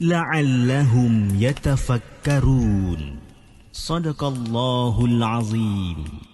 la'allahum yatafakkarun. Sadaqallahul azim.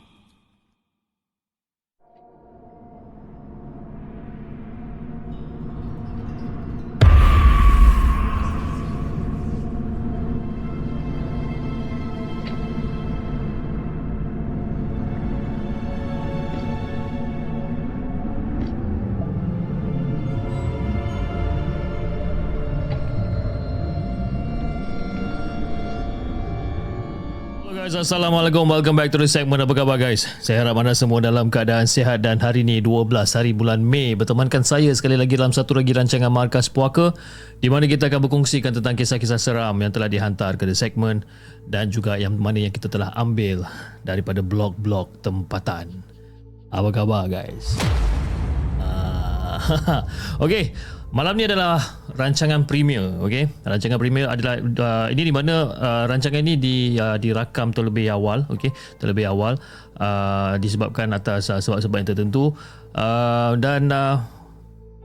Assalamualaikum. Welcome back to the segment. Apa khabar guys? Saya harap anda semua dalam keadaan sihat Dan hari ini 12 hari bulan Mei. Bertemankan saya sekali lagi dalam satu lagi rancangan Markas Puaka Di mana kita akan berkongsikan tentang kisah-kisah seram Yang telah dihantar ke the segment Dan juga yang mana yang kita telah ambil Daripada blog-blog tempatan. Apa khabar guys? Ah, okay Malam ni adalah rancangan premier, okey. Rancangan premier adalah uh, ini di mana uh, rancangan ini di uh, dirakam terlebih awal, okey. Terlebih awal uh, disebabkan atas uh, sebab-sebab yang tertentu. Uh, dan uh,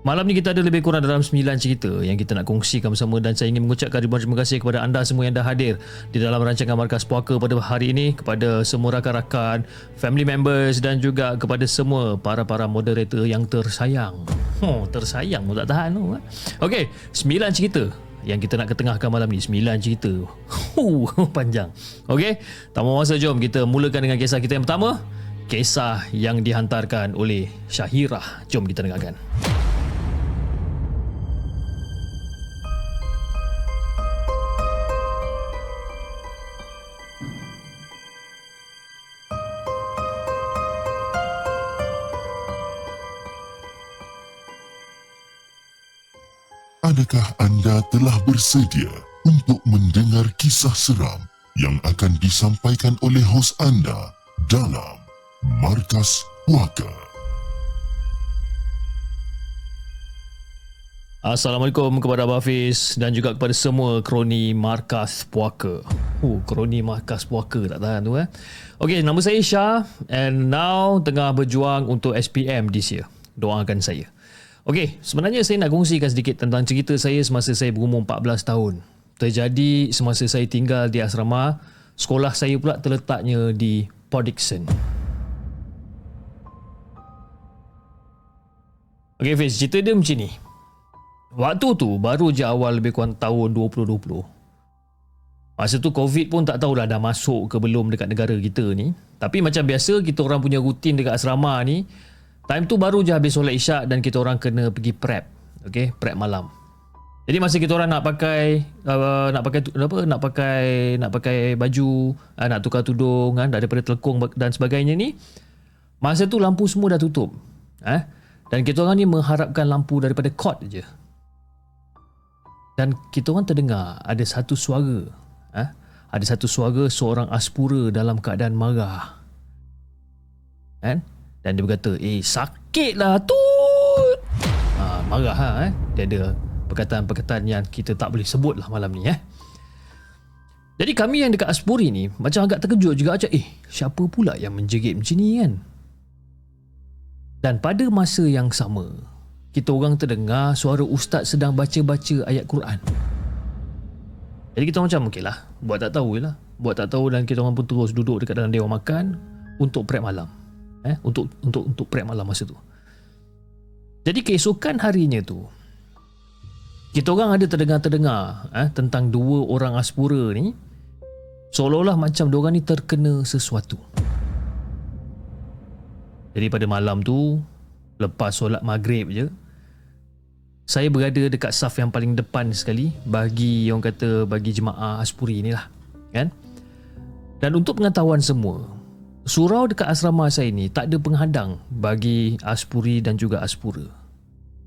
malam ni kita ada lebih kurang dalam 9 cerita yang kita nak kongsikan bersama dan saya ingin mengucapkan ribuan terima kasih kepada anda semua yang dah hadir di dalam rancangan Markas Puaka pada hari ini kepada semua rakan-rakan, family members dan juga kepada semua para-para moderator yang tersayang. Oh, tersayang pun tak tahan tu. Eh. Okey, 9 cerita yang kita nak ketengahkan malam ni 9 cerita. Huh, panjang. Okey, tak mau masa jom kita mulakan dengan kisah kita yang pertama. Kisah yang dihantarkan oleh Syahirah. Jom kita dengarkan. Adakah anda telah bersedia untuk mendengar kisah seram yang akan disampaikan oleh hos anda dalam Markas Puaka? Assalamualaikum kepada Abang Hafiz dan juga kepada semua kroni Markas Puaka. Uh, kroni Markas Puaka tak tahan tu eh. Okey, nama saya Syah and now tengah berjuang untuk SPM this year. Doakan saya. Okey, sebenarnya saya nak kongsikan sedikit tentang cerita saya semasa saya berumur 14 tahun. Terjadi semasa saya tinggal di asrama, sekolah saya pula terletaknya di Port Dickson. Okey Fiz, cerita dia macam ni. Waktu tu baru je awal lebih kurang tahun 2020. Masa tu COVID pun tak tahulah dah masuk ke belum dekat negara kita ni. Tapi macam biasa kita orang punya rutin dekat asrama ni, time tu baru je habis solat isyak dan kita orang kena pergi prep. Okay, prep malam. Jadi masa kita orang nak pakai uh, nak pakai apa nak pakai nak pakai baju, uh, nak tukar tudung kan daripada telekung dan sebagainya ni, masa tu lampu semua dah tutup. Eh? Dan kita orang ni mengharapkan lampu daripada court je dan kita orang terdengar ada satu suara eh? ada satu suara seorang aspura dalam keadaan marah kan dan dia berkata eh sakit lah ha, marah ha, eh? dia ada perkataan-perkataan yang kita tak boleh sebut lah malam ni eh jadi kami yang dekat Aspuri ni macam agak terkejut juga macam eh siapa pula yang menjerit macam ni kan dan pada masa yang sama kita orang terdengar suara ustaz sedang baca-baca ayat Quran. Jadi kita macam okey lah, buat tak tahu lah. Buat tak tahu dan kita orang pun terus duduk dekat dalam dewan makan untuk prep malam. Eh, untuk untuk untuk prep malam masa tu. Jadi keesokan harinya tu kita orang ada terdengar-terdengar eh, tentang dua orang aspura ni seolah-olah macam dua orang ni terkena sesuatu. Jadi pada malam tu lepas solat maghrib je saya berada dekat saf yang paling depan sekali bagi yang kata bagi jemaah Aspuri ni lah kan dan untuk pengetahuan semua surau dekat asrama saya ni tak ada penghadang bagi Aspuri dan juga Aspura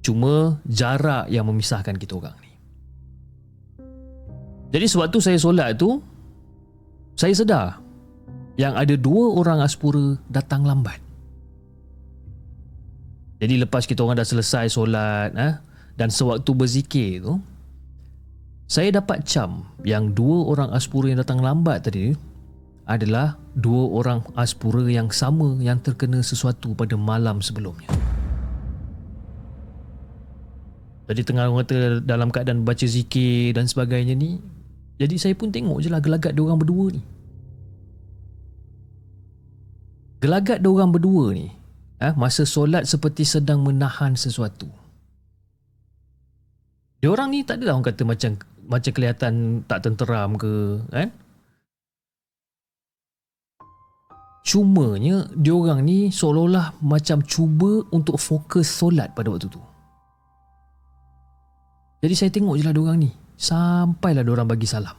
cuma jarak yang memisahkan kita orang ni jadi sewaktu saya solat tu Saya sedar yang ada dua orang Aspura datang lambat. Jadi lepas kita orang dah selesai solat eh, dan sewaktu berzikir tu, saya dapat cam yang dua orang Aspura yang datang lambat tadi adalah dua orang Aspura yang sama yang terkena sesuatu pada malam sebelumnya. Jadi tengah orang kata dalam keadaan baca zikir dan sebagainya ni, jadi saya pun tengok je lah gelagat dia orang berdua ni. Gelagat dia orang berdua ni, eh, masa solat seperti sedang menahan sesuatu. Dia orang ni tak adalah orang kata macam macam kelihatan tak tenteram ke, kan? Cumanya dia orang ni seolah-olah macam cuba untuk fokus solat pada waktu tu. Jadi saya tengok je lah dia orang ni. Sampailah dia orang bagi salam.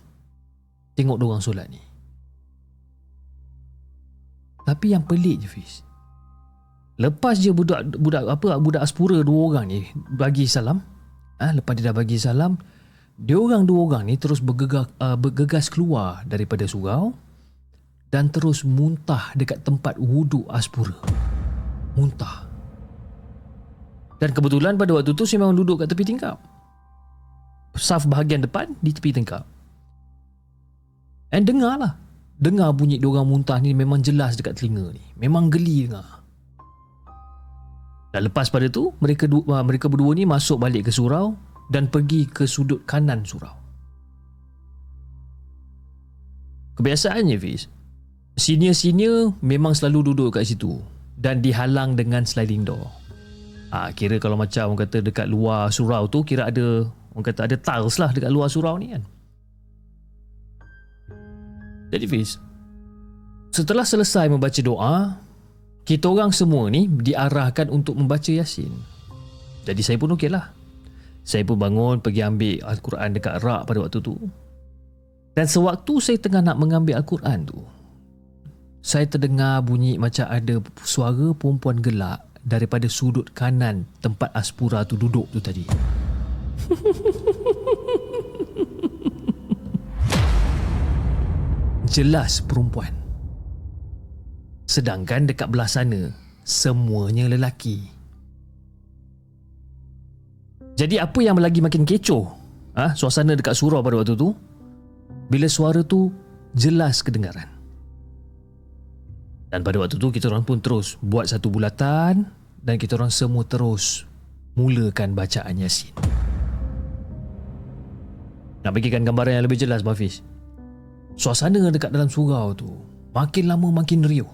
Tengok dia orang solat ni. Tapi yang pelik je Fiz. Lepas je budak budak apa budak Aspura dua orang ni bagi salam, ah ha, lepas dia dah bagi salam, dia orang dua orang ni terus bergegas uh, bergegas keluar daripada surau dan terus muntah dekat tempat wuduk Aspura. Muntah. Dan kebetulan pada waktu tu saya memang duduk kat tepi tingkap. Saf bahagian depan di tepi tingkap. And dengarlah dengar bunyi dia orang muntah ni memang jelas dekat telinga ni. Memang geli dengar. Dan lepas pada tu, mereka du- ah, mereka berdua ni masuk balik ke surau dan pergi ke sudut kanan surau. Kebiasaannya Fiz, senior-senior memang selalu duduk kat situ dan dihalang dengan sliding door. Ha, kira kalau macam orang kata dekat luar surau tu kira ada orang kata ada tiles lah dekat luar surau ni kan. Jadi Fiz Setelah selesai membaca doa Kita orang semua ni Diarahkan untuk membaca Yasin Jadi saya pun okey lah Saya pun bangun Pergi ambil Al-Quran dekat rak pada waktu tu Dan sewaktu saya tengah nak mengambil Al-Quran tu Saya terdengar bunyi macam ada Suara perempuan gelak Daripada sudut kanan Tempat Aspura tu duduk tu tadi jelas perempuan. Sedangkan dekat belah sana, semuanya lelaki. Jadi apa yang lagi makin kecoh ha, suasana dekat surau pada waktu tu? Bila suara tu jelas kedengaran. Dan pada waktu tu kita orang pun terus buat satu bulatan dan kita orang semua terus mulakan bacaan Yasin. Nak bagikan gambaran yang lebih jelas Bafiz. Suasana dekat dalam surau tu makin lama makin riuh.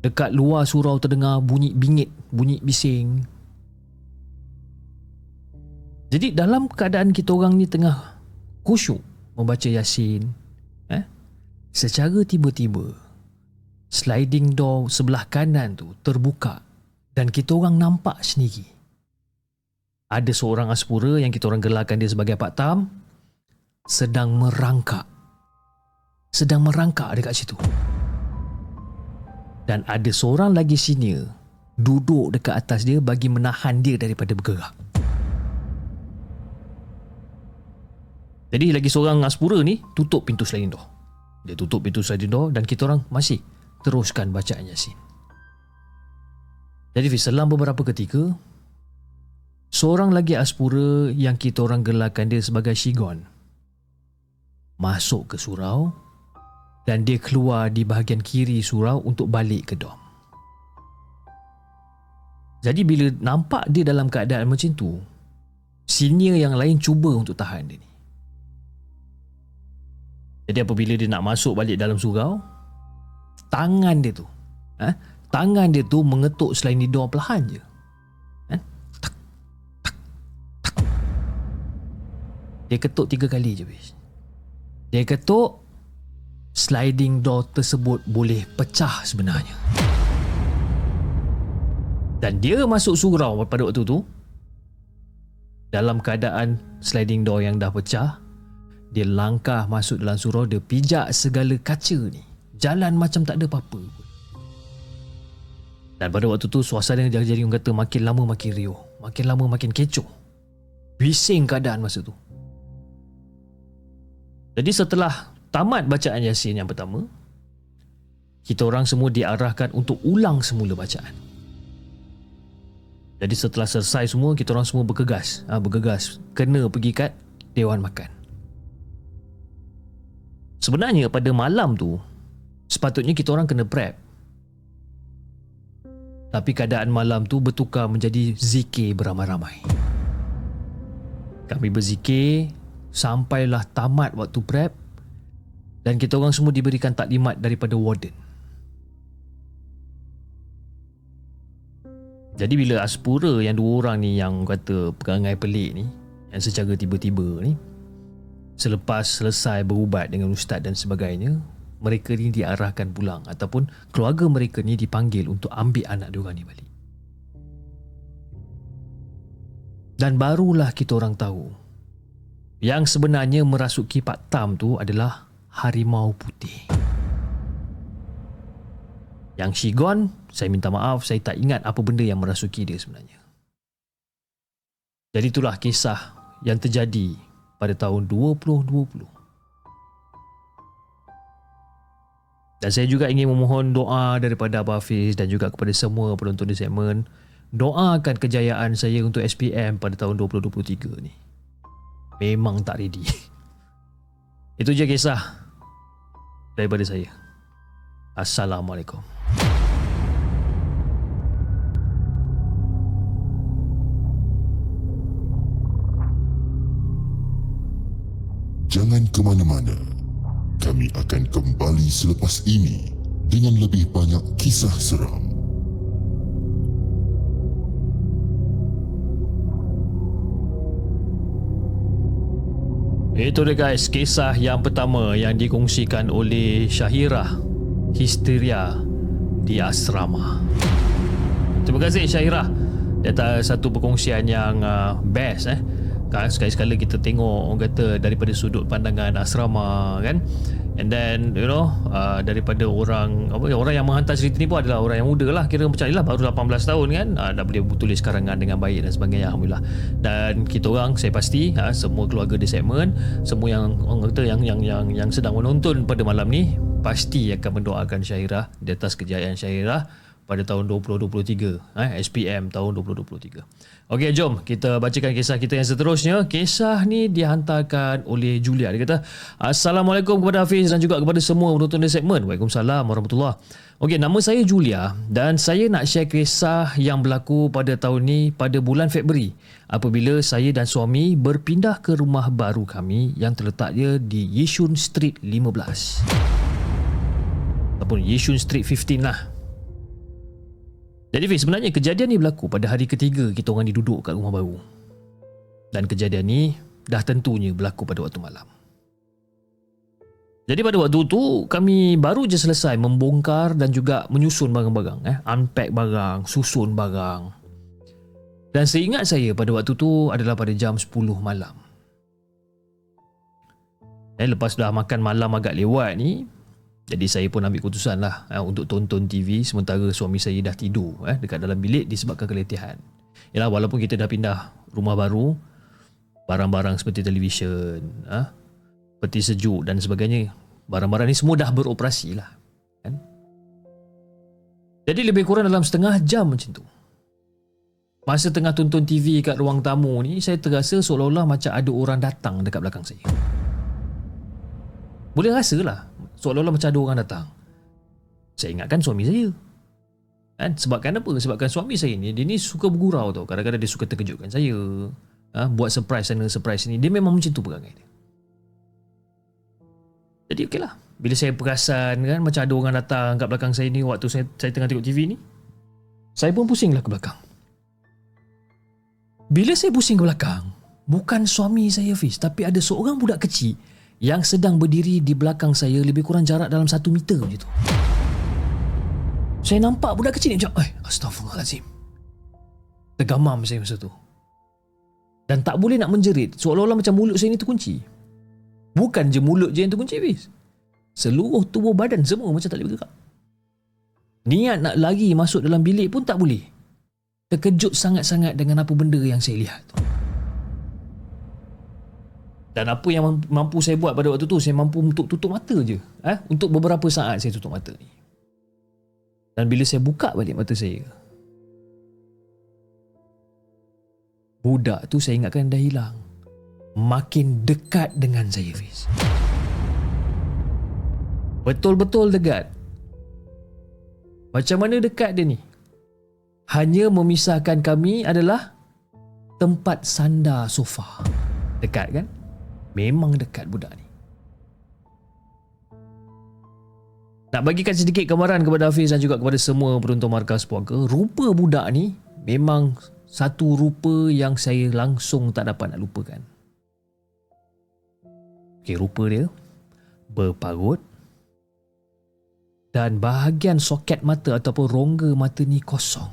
Dekat luar surau terdengar bunyi bingit, bunyi bising. Jadi dalam keadaan kita orang ni tengah khusyuk membaca Yasin? Secara tiba-tiba sliding door sebelah kanan tu terbuka dan kita orang nampak sendiri. Ada seorang aspura yang kita orang gelarkan dia sebagai Pak Tam sedang merangkak. Sedang merangkak dekat situ. Dan ada seorang lagi senior duduk dekat atas dia bagi menahan dia daripada bergerak. Jadi lagi seorang Aspura ni tutup pintu sliding door. Dia tutup pintu sliding door dan kita orang masih teruskan bacaan Yasin. Jadi selang beberapa ketika seorang lagi Aspura yang kita orang gelarkan dia sebagai Shigon masuk ke surau dan dia keluar di bahagian kiri surau untuk balik ke dom. Jadi bila nampak dia dalam keadaan macam tu, senior yang lain cuba untuk tahan dia ni. Jadi apabila dia nak masuk balik dalam surau, tangan dia tu, eh, tangan dia tu mengetuk selain di door perlahan je. Eh, tak, tak, tak. Dia ketuk tiga kali je, bis. Dia ketuk sliding door tersebut boleh pecah sebenarnya. Dan dia masuk surau pada waktu tu dalam keadaan sliding door yang dah pecah dia langkah masuk dalam surau dia pijak segala kaca ni jalan macam tak ada apa-apa dan pada waktu tu suasana yang jadi orang kata makin lama makin riuh makin lama makin kecoh bising keadaan masa tu jadi setelah tamat bacaan Yasin yang pertama, kita orang semua diarahkan untuk ulang semula bacaan. Jadi setelah selesai semua, kita orang semua bergegas. Ha, bergegas. Kena pergi kat Dewan Makan. Sebenarnya pada malam tu, sepatutnya kita orang kena prep. Tapi keadaan malam tu bertukar menjadi zikir beramai-ramai. Kami berzikir sampailah tamat waktu prep dan kita orang semua diberikan taklimat daripada warden. Jadi bila Aspura yang dua orang ni yang kata perangai pelik ni yang secara tiba-tiba ni selepas selesai berubat dengan ustaz dan sebagainya mereka ni diarahkan pulang ataupun keluarga mereka ni dipanggil untuk ambil anak diorang ni balik. Dan barulah kita orang tahu yang sebenarnya merasuki Pak Tam tu adalah harimau putih. Yang Shigon, saya minta maaf, saya tak ingat apa benda yang merasuki dia sebenarnya. Jadi itulah kisah yang terjadi pada tahun 2020. Dan saya juga ingin memohon doa daripada Abah Hafiz dan juga kepada semua penonton di segmen doakan kejayaan saya untuk SPM pada tahun 2023 ni. Memang tak ready. Itu je kisah daripada saya. Assalamualaikum. Jangan ke mana-mana. Kami akan kembali selepas ini dengan lebih banyak kisah seram. Itu dia guys, kisah yang pertama yang dikongsikan oleh Syahira Histeria di Asrama. Terima kasih Syahira di atas satu perkongsian yang uh, best eh kan sekali-sekala kita tengok orang kata daripada sudut pandangan asrama kan? And then you know uh, daripada orang apa orang yang menghantar cerita ni pun adalah orang yang muda lah. Kira macam lah baru 18 tahun kan? Uh, dah boleh tulis karangan dengan baik dan sebagainya Alhamdulillah. Dan kita orang saya pasti uh, semua keluarga di segmen semua yang orang kata yang yang yang yang sedang menonton pada malam ni pasti akan mendoakan Syahirah di atas kejayaan Syahirah pada tahun 2023 eh SPM tahun 2023. Okey jom kita bacakan kisah kita yang seterusnya. Kisah ni dihantarkan oleh Julia. Dia kata, "Assalamualaikum kepada Hafiz dan juga kepada semua penonton di segmen. Waalaikumsalam warahmatullahi." Okey, nama saya Julia dan saya nak share kisah yang berlaku pada tahun ni pada bulan Februari apabila saya dan suami berpindah ke rumah baru kami yang terletaknya di Yishun Street 15. Ataupun Yishun Street 15 lah. Jadi Fiz, sebenarnya kejadian ni berlaku pada hari ketiga kita orang duduk kat rumah baru. Dan kejadian ni dah tentunya berlaku pada waktu malam. Jadi pada waktu tu kami baru je selesai membongkar dan juga menyusun barang-barang eh, unpack barang, susun barang. Dan seingat saya pada waktu tu adalah pada jam 10 malam. Eh, lepas dah makan malam agak lewat ni, jadi saya pun ambil keputusan lah eh, untuk tonton TV sementara suami saya dah tidur eh, dekat dalam bilik disebabkan keletihan. Yalah walaupun kita dah pindah rumah baru, barang-barang seperti televisyen, eh, peti sejuk dan sebagainya, barang-barang ni semua dah beroperasi lah. Kan? Jadi lebih kurang dalam setengah jam macam tu. Masa tengah tonton TV kat ruang tamu ni, saya terasa seolah-olah macam ada orang datang dekat belakang saya. Boleh rasa lah seolah-olah macam ada orang datang. Saya ingatkan suami saya. Kan? Sebabkan apa? Sebabkan suami saya ni, dia ni suka bergurau tau. Kadang-kadang dia suka terkejutkan saya. Ha? Buat surprise sana, surprise ni. Dia memang macam tu perangai dia. Jadi okey lah. Bila saya perasan kan, macam ada orang datang kat belakang saya ni waktu saya, saya tengah tengok TV ni, saya pun pusing lah ke belakang. Bila saya pusing ke belakang, bukan suami saya Fiz, tapi ada seorang budak kecil yang sedang berdiri di belakang saya lebih kurang jarak dalam satu meter macam tu. Saya nampak budak kecil ni macam, eh, astagfirullahaladzim. Tergamam saya masa tu. Dan tak boleh nak menjerit, seolah-olah macam mulut saya ni terkunci. Bukan je mulut je yang terkunci, bis. Seluruh tubuh badan semua macam tak boleh bergerak. Niat nak lari masuk dalam bilik pun tak boleh. Terkejut sangat-sangat dengan apa benda yang saya lihat tu. Dan apa yang mampu- saya buat pada waktu tu, saya mampu untuk tutup mata je. Eh? Untuk beberapa saat saya tutup mata ni. Dan bila saya buka balik mata saya, budak tu saya ingatkan dah hilang. Makin dekat dengan saya, Fiz. Betul-betul dekat. Macam mana dekat dia ni? Hanya memisahkan kami adalah tempat sandar sofa. Dekat kan? Memang dekat budak ni. Nak bagikan sedikit gambaran kepada Hafiz dan juga kepada semua penonton markas puaka, rupa budak ni memang satu rupa yang saya langsung tak dapat nak lupakan. Okey, rupa dia berparut dan bahagian soket mata ataupun rongga mata ni kosong.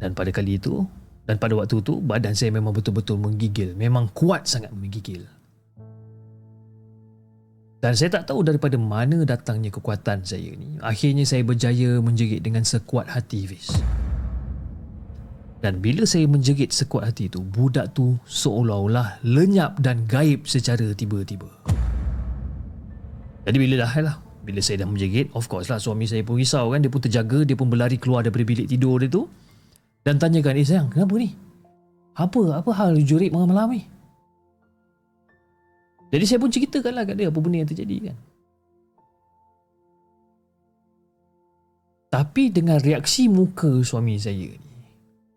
Dan pada kali itu dan pada waktu itu badan saya memang betul-betul menggigil, memang kuat sangat menggigil. Dan saya tak tahu daripada mana datangnya kekuatan saya ni. Akhirnya saya berjaya menjerit dengan sekuat hati Fiz. Dan bila saya menjerit sekuat hati tu, budak tu seolah-olah lenyap dan gaib secara tiba-tiba. Jadi bila dah lah, bila saya dah menjerit, of course lah suami saya pun risau kan, dia pun terjaga, dia pun berlari keluar daripada bilik tidur dia tu dan tanyakan, eh sayang, kenapa ni? Apa, apa hal jerit malam-malam ni? Jadi saya pun ceritakanlah kat dia apa benda yang terjadi kan. Tapi dengan reaksi muka suami saya ni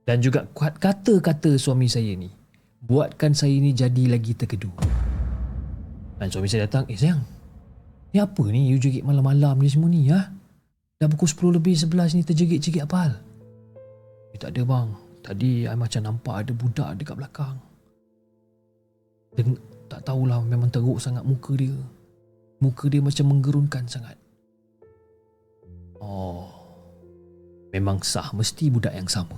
dan juga kata-kata suami saya ni buatkan saya ni jadi lagi terkedu. Dan suami saya datang, eh sayang, ni apa ni you jerit malam-malam ni semua ni ha? Dah pukul 10 lebih 11 ni terjerit-jerit apa hal? Eh, tak ada bang, tadi I macam nampak ada budak dekat belakang. Den- tak tahulah memang teruk sangat muka dia. Muka dia macam menggerunkan sangat. Oh. Memang sah mesti budak yang sama.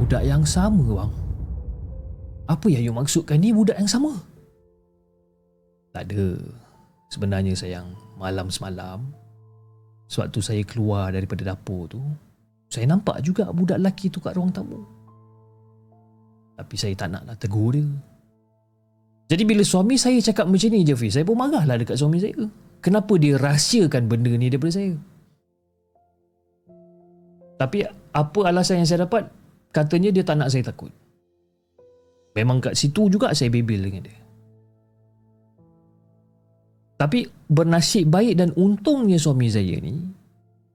Budak yang sama bang. Apa yang you maksudkan ni budak yang sama? Tak ada. Sebenarnya sayang, malam semalam sewaktu saya keluar daripada dapur tu, saya nampak juga budak lelaki tu kat ruang tamu. Tapi saya tak nak nak tegur dia. Jadi bila suami saya cakap macam ni je Fiz, saya pun marahlah dekat suami saya. Kenapa dia rahsiakan benda ni daripada saya? Tapi apa alasan yang saya dapat? Katanya dia tak nak saya takut. Memang kat situ juga saya bebel dengan dia. Tapi bernasib baik dan untungnya suami saya ni,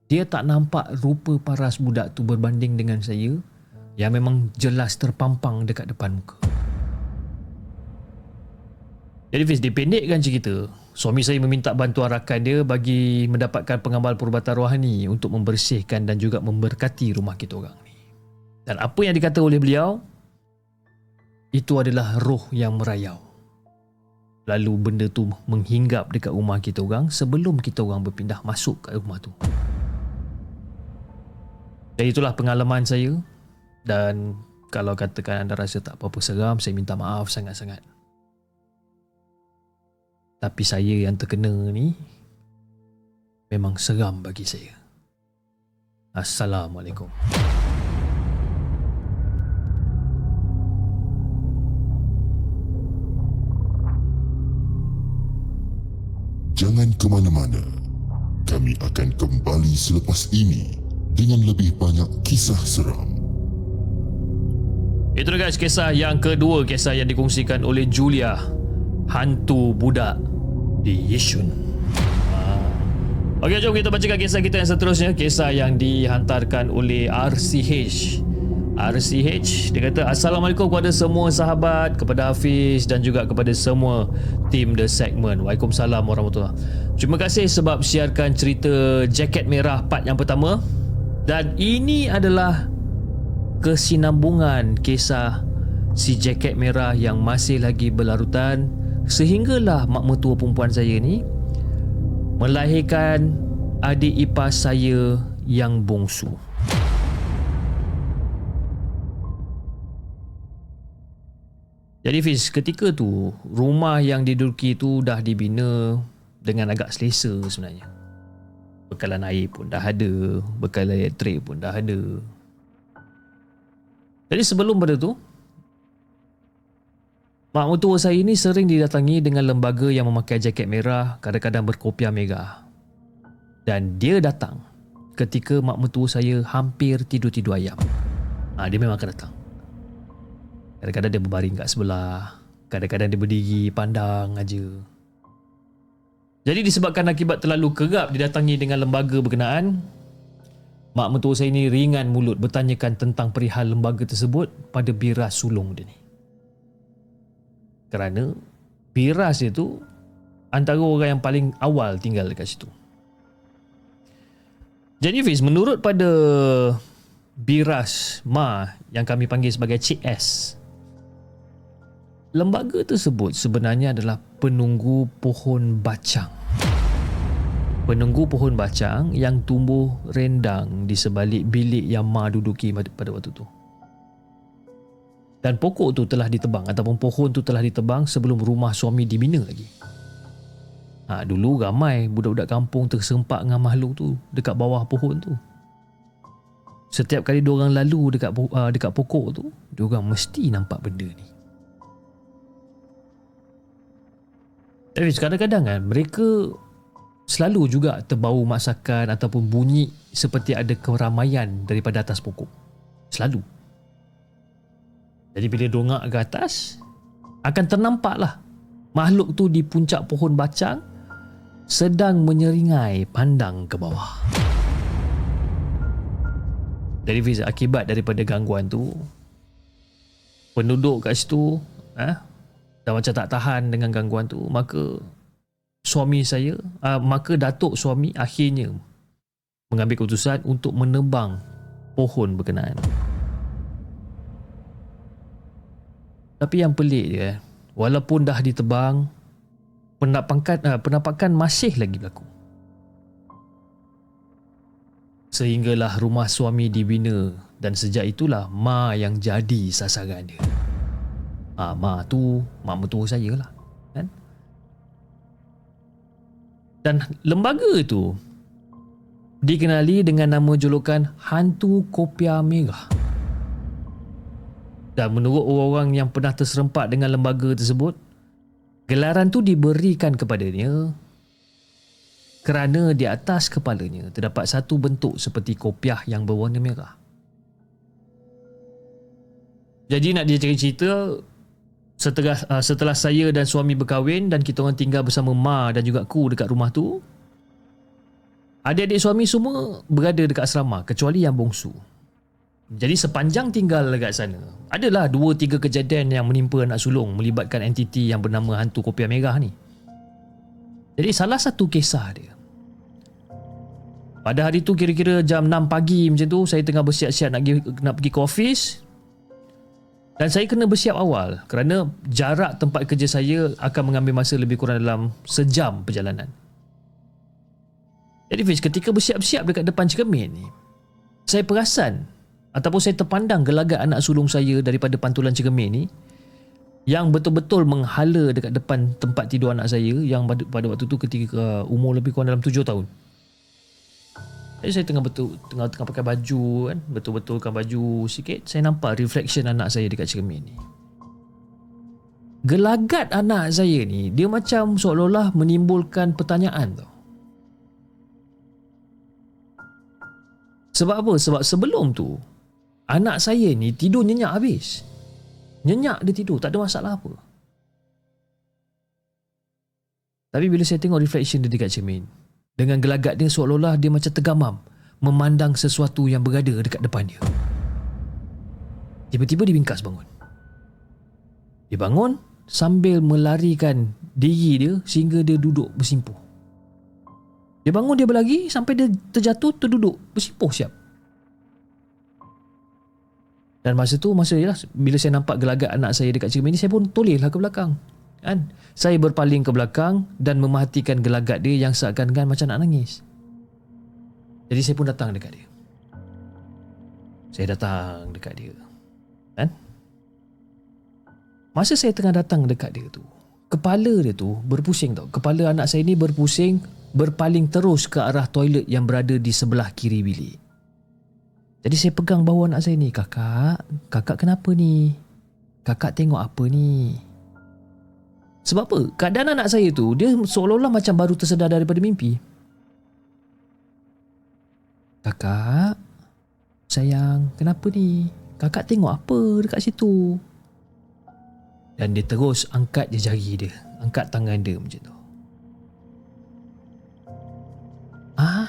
dia tak nampak rupa paras budak tu berbanding dengan saya yang memang jelas terpampang dekat depan muka. Jadi Fiz, dipendekkan cerita, suami saya meminta bantuan rakan dia bagi mendapatkan pengamal perubatan rohani untuk membersihkan dan juga memberkati rumah kita orang ni. Dan apa yang dikata oleh beliau, itu adalah roh yang merayau. Lalu benda tu menghinggap dekat rumah kita orang sebelum kita orang berpindah masuk ke rumah tu. Jadi itulah pengalaman saya dan kalau katakan anda rasa tak apa-apa seram, saya minta maaf sangat-sangat. Tapi saya yang terkena ni memang seram bagi saya. Assalamualaikum. Jangan ke mana-mana. Kami akan kembali selepas ini dengan lebih banyak kisah seram. Itu guys kisah yang kedua kisah yang dikongsikan oleh Julia Hantu Budak di Yishun. Okey jom kita bacakan kisah kita yang seterusnya Kisah yang dihantarkan oleh RCH RCH Dia kata Assalamualaikum kepada semua sahabat Kepada Hafiz dan juga kepada semua Tim The Segment. Waalaikumsalam warahmatullahi Terima kasih sebab siarkan cerita Jaket Merah part yang pertama Dan ini adalah kesinambungan kisah si jaket merah yang masih lagi berlarutan sehinggalah mak mertua perempuan saya ni melahirkan adik ipar saya yang bongsu. Jadi Fiz, ketika tu rumah yang diduduki tu dah dibina dengan agak selesa sebenarnya. Bekalan air pun dah ada, bekalan elektrik pun dah ada, Jadi sebelum pada tu Mak mertua saya ni sering didatangi dengan lembaga yang memakai jaket merah, kadang-kadang berkopiah merah. Dan dia datang ketika mak mertua saya hampir tidur-tidur ayam. Ha, dia memang akan datang. Kadang-kadang dia berbaring kat sebelah. Kadang-kadang dia berdiri pandang aja. Jadi disebabkan akibat terlalu kerap didatangi dengan lembaga berkenaan, mak mertua saya ni ringan mulut bertanyakan tentang perihal lembaga tersebut pada biras sulung dia ni kerana Biras dia tu antara orang yang paling awal tinggal dekat situ. Jadi Fiz, menurut pada Biras Ma yang kami panggil sebagai Cik S, lembaga tersebut sebenarnya adalah penunggu pohon bacang. Penunggu pohon bacang yang tumbuh rendang di sebalik bilik yang Ma duduki pada waktu tu dan pokok tu telah ditebang ataupun pohon tu telah ditebang sebelum rumah suami dibina lagi. Ha, dulu ramai budak-budak kampung tersempak dengan makhluk tu dekat bawah pohon tu. Setiap kali diorang lalu dekat uh, dekat pokok tu, diorang mesti nampak benda ni. Tapi kadang-kadang kan mereka selalu juga terbau masakan ataupun bunyi seperti ada keramaian daripada atas pokok. Selalu. Jadi bila dongak ke atas akan ternampaklah makhluk tu di puncak pohon bacang sedang menyeringai pandang ke bawah. Jadi Fiz, akibat daripada gangguan tu penduduk kat situ eh, dah macam tak tahan dengan gangguan tu maka suami saya uh, maka datuk suami akhirnya mengambil keputusan untuk menebang pohon berkenaan. Tapi yang pelik dia, walaupun dah ditebang, penampakan, uh, penampakan masih lagi berlaku. Sehinggalah rumah suami dibina dan sejak itulah Ma yang jadi sasaran dia. Ha, Ma tu, mak mertua saya lah. Kan? Dan lembaga itu dikenali dengan nama julukan Hantu Kopiah Merah. Dan menurut orang-orang yang pernah terserempak dengan lembaga tersebut, gelaran tu diberikan kepadanya kerana di atas kepalanya terdapat satu bentuk seperti kopiah yang berwarna merah. Jadi nak dia cerita setelah uh, setelah saya dan suami berkahwin dan kita orang tinggal bersama ma dan juga ku dekat rumah tu, adik-adik suami semua berada dekat asrama kecuali yang bongsu. Jadi sepanjang tinggal dekat sana, adalah dua tiga kejadian yang menimpa anak sulung melibatkan entiti yang bernama hantu kopiah merah ni. Jadi salah satu kisah dia. Pada hari tu kira-kira jam 6 pagi macam tu, saya tengah bersiap-siap nak pergi, nak pergi ke office. Dan saya kena bersiap awal kerana jarak tempat kerja saya akan mengambil masa lebih kurang dalam sejam perjalanan. Jadi Fiz, ketika bersiap-siap dekat depan cermin ni, saya perasan ataupun saya terpandang gelagat anak sulung saya daripada pantulan cermin ni yang betul-betul menghala dekat depan tempat tidur anak saya yang pada, waktu tu ketika umur lebih kurang dalam tujuh tahun. Jadi saya tengah betul tengah tengah pakai baju kan, betul-betulkan baju sikit, saya nampak reflection anak saya dekat cermin ni. Gelagat anak saya ni dia macam seolah-olah menimbulkan pertanyaan tau. Sebab apa? Sebab sebelum tu Anak saya ni tidur nyenyak habis. Nyenyak dia tidur, tak ada masalah apa. Tapi bila saya tengok reflection dia dekat cermin, dengan gelagat dia seolah-olah dia macam tergamam memandang sesuatu yang berada dekat depan dia. Tiba-tiba dia bingkas bangun. Dia bangun sambil melarikan diri dia sehingga dia duduk bersimpuh. Dia bangun dia berlari sampai dia terjatuh terduduk bersimpuh siap. Dan masa tu masa ialah bila saya nampak gelagat anak saya dekat cermin ni saya pun tolehlah ke belakang. Kan? Saya berpaling ke belakang dan memerhatikan gelagat dia yang seakan-akan macam nak nangis. Jadi saya pun datang dekat dia. Saya datang dekat dia. Kan? Masa saya tengah datang dekat dia tu, kepala dia tu berpusing tau. Kepala anak saya ni berpusing berpaling terus ke arah toilet yang berada di sebelah kiri bilik. Jadi saya pegang bahu anak saya ni. Kakak, kakak kenapa ni? Kakak tengok apa ni? Sebab apa? Keadaan anak saya tu, dia seolah-olah macam baru tersedar daripada mimpi. Kakak, sayang, kenapa ni? Kakak tengok apa dekat situ? Dan dia terus angkat je jari dia. Angkat tangan dia macam tu. Ah,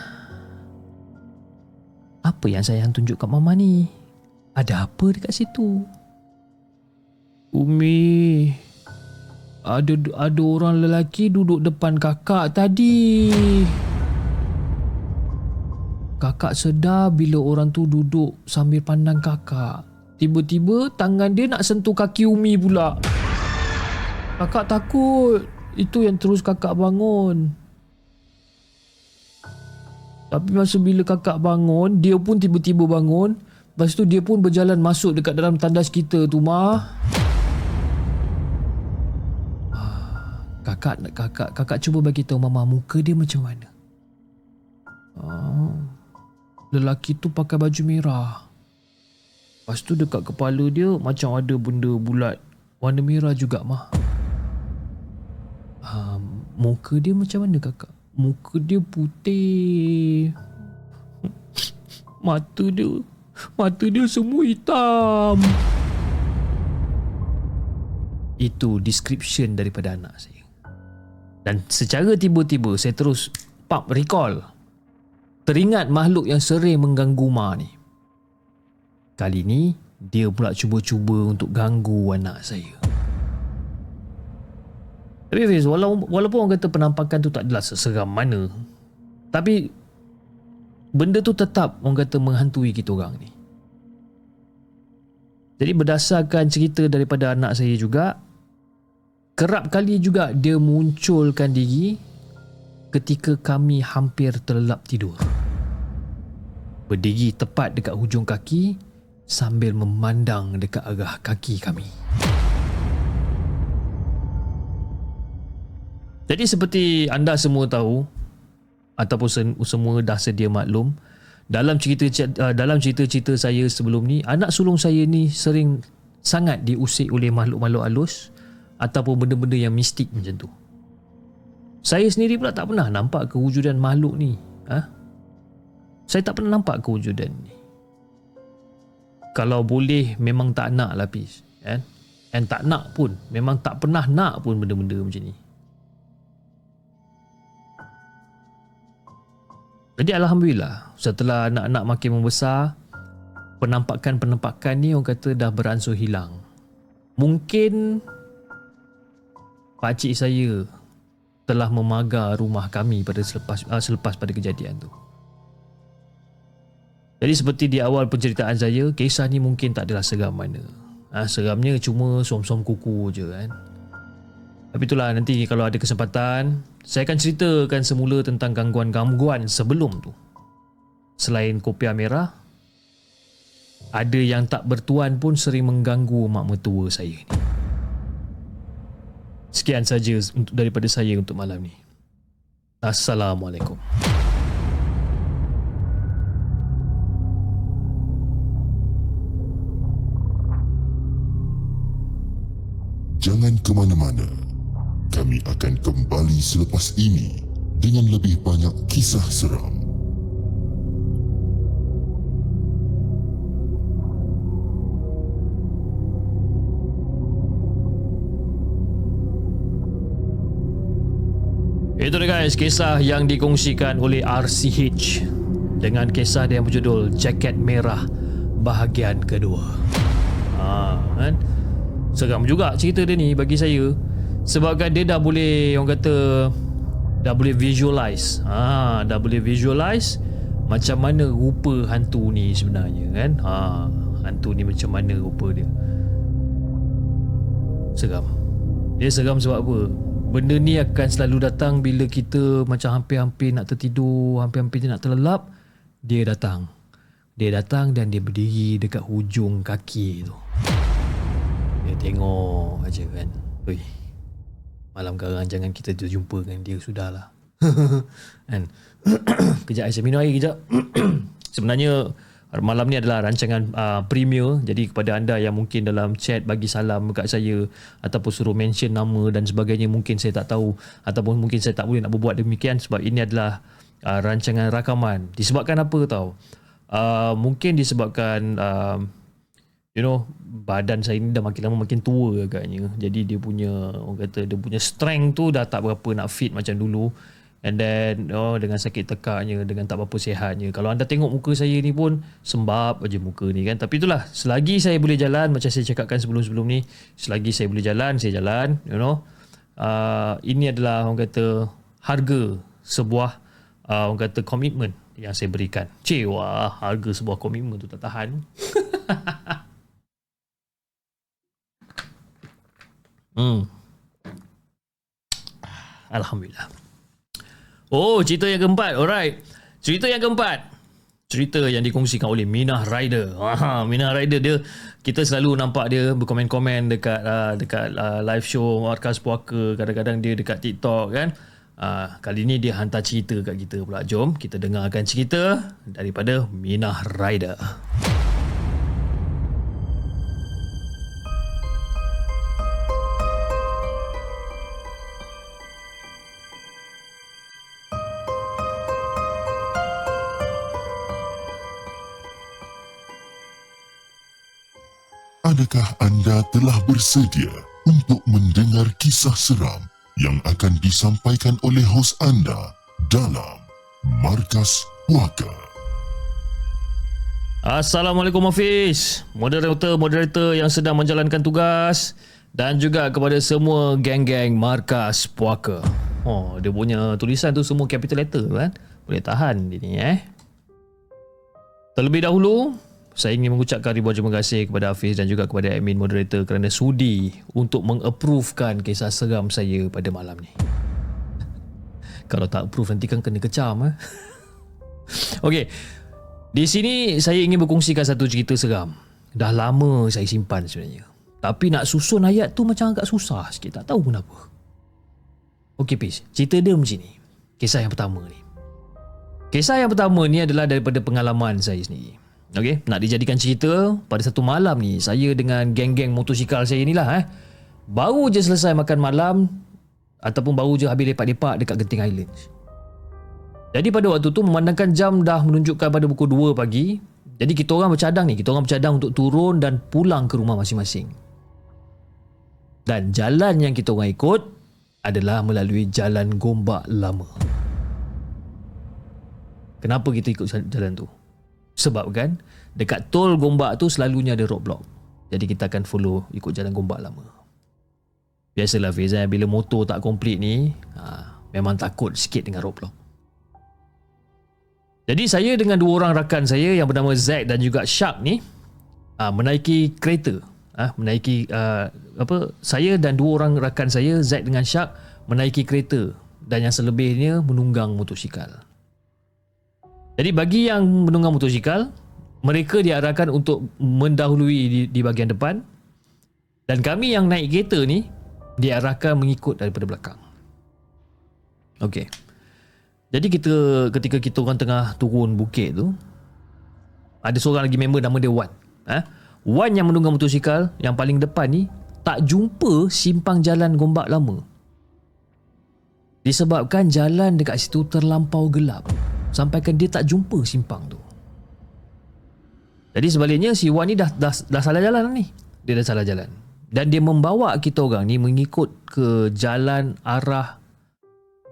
apa yang sayang tunjuk kat mama ni? Ada apa dekat situ? Umi, ada ada orang lelaki duduk depan kakak tadi. Kakak sedar bila orang tu duduk sambil pandang kakak. Tiba-tiba tangan dia nak sentuh kaki Umi pula. Kakak takut. Itu yang terus kakak bangun. Tapi masa bila kakak bangun, dia pun tiba-tiba bangun. Lepas tu dia pun berjalan masuk dekat dalam tandas kita tu, Mah. Kakak nak kakak kakak cuba bagi tahu mama muka dia macam mana. Ah, lelaki tu pakai baju merah. Lepas tu dekat kepala dia macam ada benda bulat warna merah juga mah. Ah, muka dia macam mana kakak? Muka dia putih. Mata dia mata dia semua hitam. Itu description daripada anak saya. Dan secara tiba-tiba saya terus pop recall. Teringat makhluk yang sering mengganggu Ma ni. Kali ni dia pula cuba-cuba untuk ganggu anak saya. Tapi Fiz, walaupun, orang kata penampakan tu tak adalah seseram mana. Tapi benda tu tetap orang kata menghantui kita orang ni. Jadi berdasarkan cerita daripada anak saya juga, kerap kali juga dia munculkan diri ketika kami hampir terlelap tidur. Berdiri tepat dekat hujung kaki sambil memandang dekat arah kaki kami. Jadi seperti anda semua tahu ataupun semua dah sedia maklum dalam cerita uh, dalam cerita-cerita saya sebelum ni anak sulung saya ni sering sangat diusik oleh makhluk-makhluk halus ataupun benda-benda yang mistik macam tu. Saya sendiri pula tak pernah nampak kewujudan makhluk ni. Ha? Saya tak pernah nampak kewujudan ni. Kalau boleh memang tak nak lapis. Kan? And tak nak pun. Memang tak pernah nak pun benda-benda macam ni. Jadi Alhamdulillah setelah anak-anak makin membesar penampakan-penampakan ni orang kata dah beransur hilang. Mungkin pakcik saya telah memagar rumah kami pada selepas uh, selepas pada kejadian tu. Jadi seperti di awal penceritaan saya, kisah ni mungkin tak adalah seram mana. Ha, seramnya cuma som-som kuku je kan. Tapi itulah nanti kalau ada kesempatan, saya akan ceritakan semula tentang gangguan-gangguan sebelum tu. Selain kopiah merah, ada yang tak bertuan pun sering mengganggu mak mertua saya ni. Sekian saja untuk daripada saya untuk malam ni. Assalamualaikum. Jangan ke mana-mana. Kami akan kembali selepas ini dengan lebih banyak kisah seram. Itu dia guys, kisah yang dikongsikan oleh RCH dengan kisah dia yang berjudul Jaket Merah bahagian kedua. Ha, kan? Seram juga cerita dia ni bagi saya sebabkan dia dah boleh orang kata dah boleh visualize. Ha, dah boleh visualize macam mana rupa hantu ni sebenarnya kan? Ha, hantu ni macam mana rupa dia. Seram. Dia seram sebab apa? Benda ni akan selalu datang bila kita macam hampir-hampir nak tertidur, hampir-hampir nak terlelap, dia datang. Dia datang dan dia berdiri dekat hujung kaki tu. Dia tengok aja kan. Oi. Malam garang jangan kita jumpa dengan dia sudahlah. kan. kejap saya minum air kejap. Sebenarnya malam ni adalah rancangan uh, premier. Jadi kepada anda yang mungkin dalam chat bagi salam dekat saya ataupun suruh mention nama dan sebagainya mungkin saya tak tahu ataupun mungkin saya tak boleh nak berbuat demikian sebab ini adalah uh, rancangan rakaman. Disebabkan apa tahu uh, mungkin disebabkan uh, you know badan saya ni dah makin lama makin tua agaknya. Jadi dia punya orang kata dia punya strength tu dah tak berapa nak fit macam dulu And then oh dengan sakit tekaknya dengan tak apa sihatnya. Kalau anda tengok muka saya ni pun sembab aja muka ni kan. Tapi itulah selagi saya boleh jalan macam saya cakapkan sebelum-sebelum ni, selagi saya boleh jalan, saya jalan, you know. Uh, ini adalah orang kata harga sebuah uh, orang kata komitmen yang saya berikan. Cik, wah, harga sebuah komitmen tu tak tahan. hmm. Alhamdulillah. Oh, cerita yang keempat. Alright. Cerita yang keempat. Cerita yang dikongsikan oleh Minah Rider. Ha, Minah Rider dia kita selalu nampak dia berkomen-komen dekat uh, dekat uh, live show Markas Puaka, kadang-kadang dia dekat TikTok kan. Uh, kali ni dia hantar cerita kat kita pula. Jom kita dengarkan cerita daripada Minah Rider. Adakah anda telah bersedia untuk mendengar kisah seram yang akan disampaikan oleh hos anda dalam Markas Puaka? Assalamualaikum Hafiz, moderator-moderator yang sedang menjalankan tugas dan juga kepada semua geng-geng Markas Puaka. Oh, dia punya tulisan tu semua capital letter kan? Boleh tahan dia ni eh. Terlebih dahulu, saya ingin mengucapkan ribuan terima kasih kepada Hafiz dan juga kepada admin moderator kerana sudi untuk mengapprovekan kisah seram saya pada malam ni. Kalau tak approve nanti kan kena kecam. Eh? Okey. Di sini saya ingin berkongsikan satu cerita seram. Dah lama saya simpan sebenarnya. Tapi nak susun ayat tu macam agak susah sikit. Tak tahu kenapa. Okey, Pis. Cerita dia macam ni. Kisah yang pertama ni. Kisah yang pertama ni adalah daripada pengalaman saya sendiri. Okey, nak dijadikan cerita pada satu malam ni saya dengan geng-geng motosikal saya inilah eh. Baru je selesai makan malam ataupun baru je habis lepak-lepak dekat Genting Islands. Jadi pada waktu tu memandangkan jam dah menunjukkan pada pukul 2 pagi. Jadi kita orang bercadang ni, kita orang bercadang untuk turun dan pulang ke rumah masing-masing. Dan jalan yang kita orang ikut adalah melalui jalan Gombak Lama. Kenapa kita ikut jalan tu? Sebab kan dekat tol Gombak tu selalunya ada roadblock. Jadi kita akan follow ikut jalan Gombak lama. Biasalah Fiz bila motor tak komplit ni, ha, memang takut sikit dengan roadblock. Jadi saya dengan dua orang rakan saya yang bernama Zack dan juga Shark ni ha, menaiki kereta. Ha, menaiki uh, apa saya dan dua orang rakan saya Zack dengan Shark menaiki kereta dan yang selebihnya menunggang motosikal. Jadi bagi yang menunggang motosikal, mereka diarahkan untuk mendahului di, di bahagian depan dan kami yang naik kereta ni diarahkan mengikut daripada belakang. Okey. Jadi kita ketika kita orang tengah turun bukit tu ada seorang lagi member nama dia Wan. Ha? Wan yang menunggang motosikal yang paling depan ni tak jumpa simpang jalan gombak lama. Disebabkan jalan dekat situ terlampau gelap sampaikan dia tak jumpa simpang tu. Jadi sebaliknya si Wan ni dah, dah, dah salah jalan ni. Dia dah salah jalan. Dan dia membawa kita orang ni mengikut ke jalan arah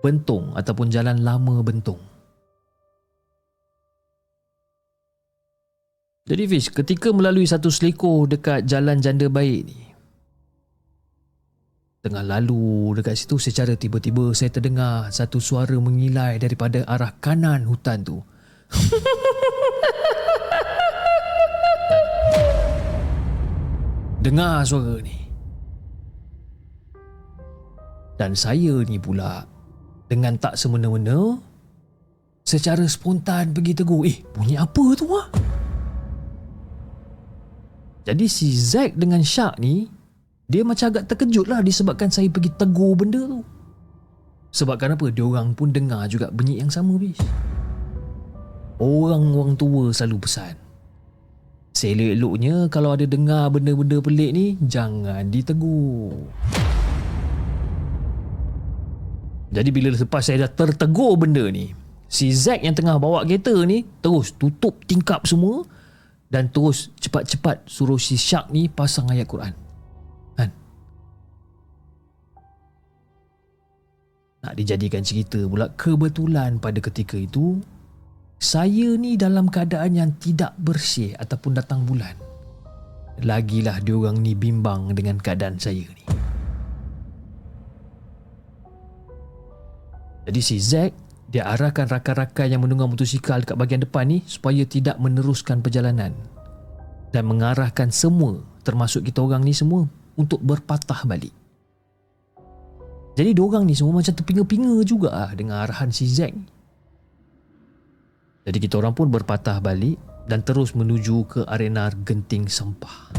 Bentong ataupun jalan lama Bentong. Jadi Fish, ketika melalui satu selekoh dekat jalan janda baik ni, Tengah lalu dekat situ secara tiba-tiba saya terdengar satu suara mengilai daripada arah kanan hutan tu. Dengar suara ni. Dan saya ni pula dengan tak semena-mena secara spontan pergi tegur, "Eh, bunyi apa tu ah?" Jadi si Zack dengan Shark ni dia macam agak terkejut lah disebabkan saya pergi tegur benda tu. Sebabkan apa? Dia orang pun dengar juga bunyi yang sama bis. Orang-orang tua selalu pesan. Seleloknya kalau ada dengar benda-benda pelik ni, jangan ditegur. Jadi bila lepas saya dah tertegur benda ni, si Zack yang tengah bawa kereta ni terus tutup tingkap semua dan terus cepat-cepat suruh si Shark ni pasang ayat Quran. Nak dijadikan cerita pula kebetulan pada ketika itu saya ni dalam keadaan yang tidak bersih ataupun datang bulan. Lagilah diorang ni bimbang dengan keadaan saya ni. Jadi si Zack dia arahkan rakan-rakan yang menunggang motosikal dekat bahagian depan ni supaya tidak meneruskan perjalanan dan mengarahkan semua termasuk kita orang ni semua untuk berpatah balik. Jadi diorang ni semua macam terpinga-pinga juga ah dengan arahan si Zack. Jadi kita orang pun berpatah balik dan terus menuju ke arena genting sempah.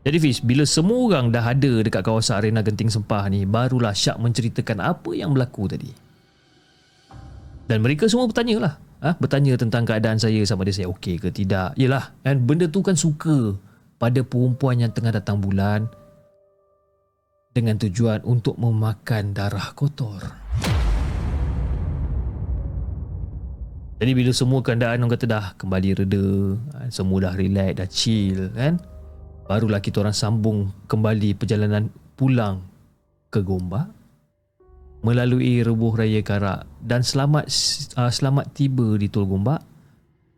Jadi Fiz, bila semua orang dah ada dekat kawasan arena genting sempah ni, barulah Syak menceritakan apa yang berlaku tadi. Dan mereka semua bertanya lah. Ha? Bertanya tentang keadaan saya sama ada saya okey ke tidak. Yelah, kan benda tu kan suka pada perempuan yang tengah datang bulan dengan tujuan untuk memakan darah kotor. Jadi bila semua keadaan orang kata dah kembali reda, kan, semua dah relax, dah chill kan. Barulah kita orang sambung kembali perjalanan pulang ke Gombak melalui Rebuh Raya Karak dan selamat uh, selamat tiba di Tol Gombak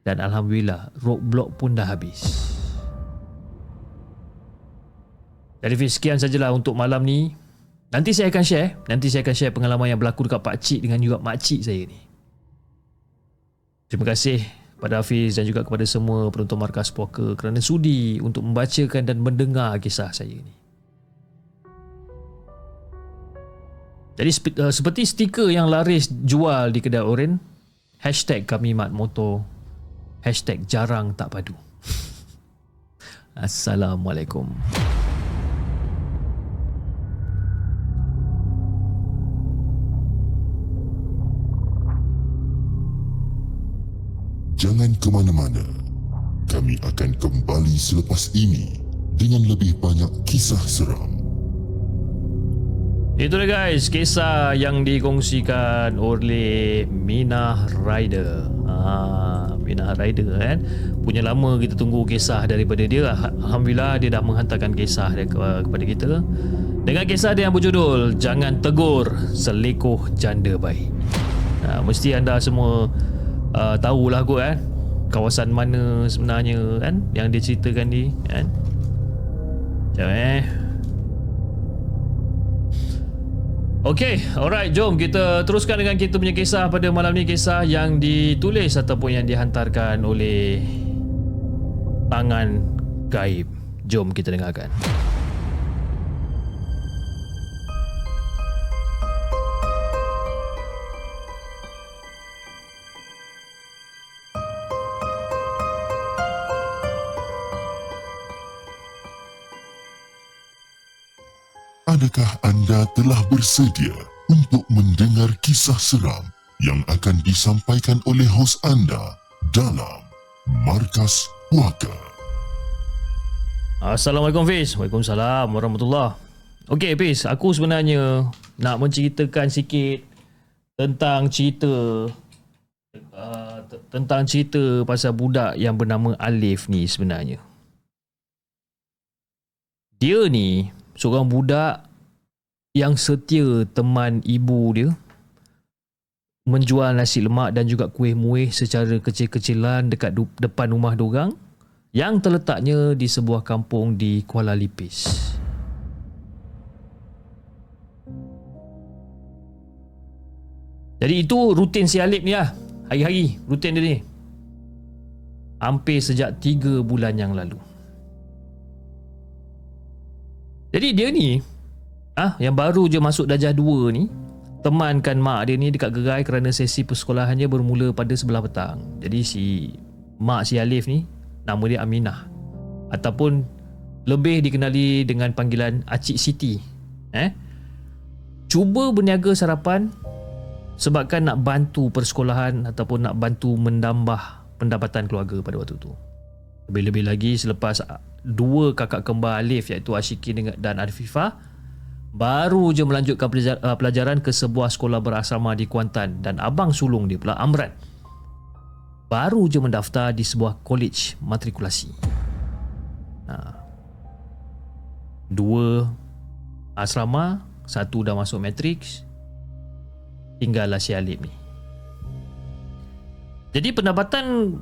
dan alhamdulillah roadblock pun dah habis. Jadi sekian sajalah untuk malam ni. Nanti saya akan share, nanti saya akan share pengalaman yang berlaku dekat pak cik dengan juga mak cik saya ni. Terima kasih kepada Hafiz dan juga kepada semua penonton Markas Poker kerana sudi untuk membacakan dan mendengar kisah saya ini. Jadi uh, seperti stiker yang laris jual di kedai oren, hashtag kami mat motor, hashtag jarang tak padu. Assalamualaikum. Jangan ke mana-mana. Kami akan kembali selepas ini dengan lebih banyak kisah seram. Itu dia guys, kisah yang dikongsikan oleh Mina Rider. Ah, Mina Rider kan. Punya lama kita tunggu kisah daripada dia. Alhamdulillah dia dah menghantarkan kisah dia kepada kita. Dengan kisah dia yang berjudul Jangan Tegur Selikuh Janda Baik. Nah, mesti anda semua uh, tahulah kot kan kawasan mana sebenarnya kan? Yang dia ceritakan ni kan? Sekejap eh. Okay, alright, jom kita teruskan dengan kita punya kisah pada malam ni. Kisah yang ditulis ataupun yang dihantarkan oleh Tangan Gaib. Jom kita dengarkan Adakah anda telah bersedia untuk mendengar kisah seram yang akan disampaikan oleh hos anda dalam Markas Puaka? Assalamualaikum Fiz. Waalaikumsalam warahmatullahi Okey Fiz, aku sebenarnya nak menceritakan sikit tentang cerita uh, tentang cerita pasal budak yang bernama Alif ni sebenarnya. Dia ni seorang budak yang setia teman ibu dia menjual nasi lemak dan juga kuih muih secara kecil-kecilan dekat depan rumah dorang yang terletaknya di sebuah kampung di Kuala Lipis. Jadi itu rutin si Alip ni lah. Hari-hari rutin dia ni. Hampir sejak 3 bulan yang lalu. Jadi dia ni ah yang baru je masuk darjah 2 ni temankan mak dia ni dekat gerai kerana sesi persekolahannya bermula pada sebelah petang. Jadi si mak si Alif ni nama dia Aminah ataupun lebih dikenali dengan panggilan Acik Siti. Eh? Cuba berniaga sarapan sebabkan nak bantu persekolahan ataupun nak bantu menambah pendapatan keluarga pada waktu tu. Lebih-lebih lagi selepas dua kakak kembar Alif iaitu Ashikin dan Arifah baru je melanjutkan uh, pelajaran ke sebuah sekolah berasrama di Kuantan dan abang sulung dia pula Amran baru je mendaftar di sebuah college matrikulasi. Ha. Dua asrama, satu dah masuk matrix, tinggallah si Alif ni. Jadi pendapatan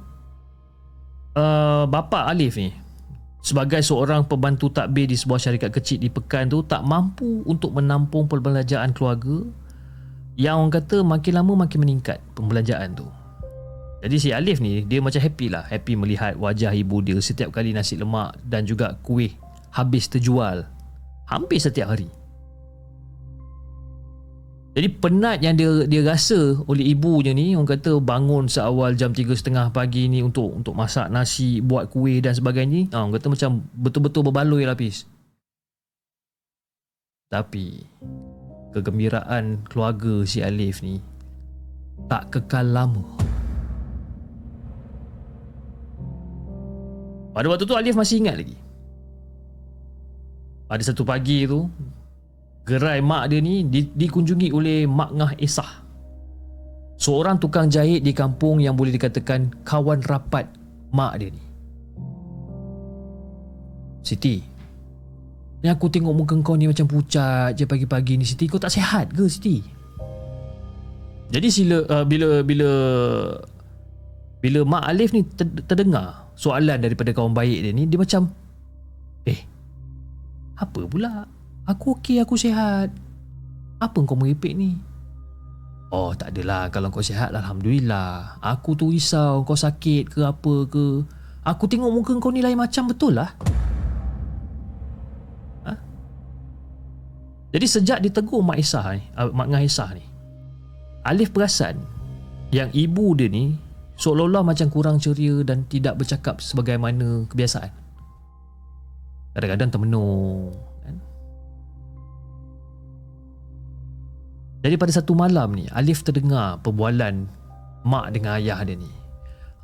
uh, bapa Alif ni sebagai seorang pembantu takbir di sebuah syarikat kecil di Pekan tu tak mampu untuk menampung perbelanjaan keluarga yang orang kata makin lama makin meningkat pembelanjaan tu. Jadi si Alif ni dia macam happy lah, happy melihat wajah ibu dia setiap kali nasi lemak dan juga kuih habis terjual hampir setiap hari. Jadi penat yang dia dia rasa oleh ibunya ni orang kata bangun seawal jam 3.30 pagi ni untuk untuk masak nasi, buat kuih dan sebagainya. Ha, orang kata macam betul-betul berbaloi lapis. Tapi kegembiraan keluarga si Alif ni tak kekal lama. Pada waktu tu Alif masih ingat lagi. Pada satu pagi tu gerai mak dia ni di, dikunjungi oleh Mak Ngah Esah. Seorang tukang jahit di kampung yang boleh dikatakan kawan rapat mak dia ni. Siti, ni aku tengok muka kau ni macam pucat je pagi-pagi ni Siti. Kau tak sihat ke Siti? Jadi sila uh, bila bila bila Mak Alif ni terdengar soalan daripada kawan baik dia ni dia macam eh apa pula Aku okey, aku sihat. Apa kau meripik ni? Oh, tak adalah. Kalau kau sihat, Alhamdulillah. Aku tu risau kau sakit ke apa ke. Aku tengok muka kau ni lain macam betul lah. Ha? Jadi sejak ditegur Mak Isah ni, uh, Mak Ngah Isah ni, Alif perasan yang ibu dia ni seolah-olah macam kurang ceria dan tidak bercakap sebagaimana kebiasaan. Kadang-kadang termenung, Jadi pada satu malam ni Alif terdengar perbualan mak dengan ayah dia ni.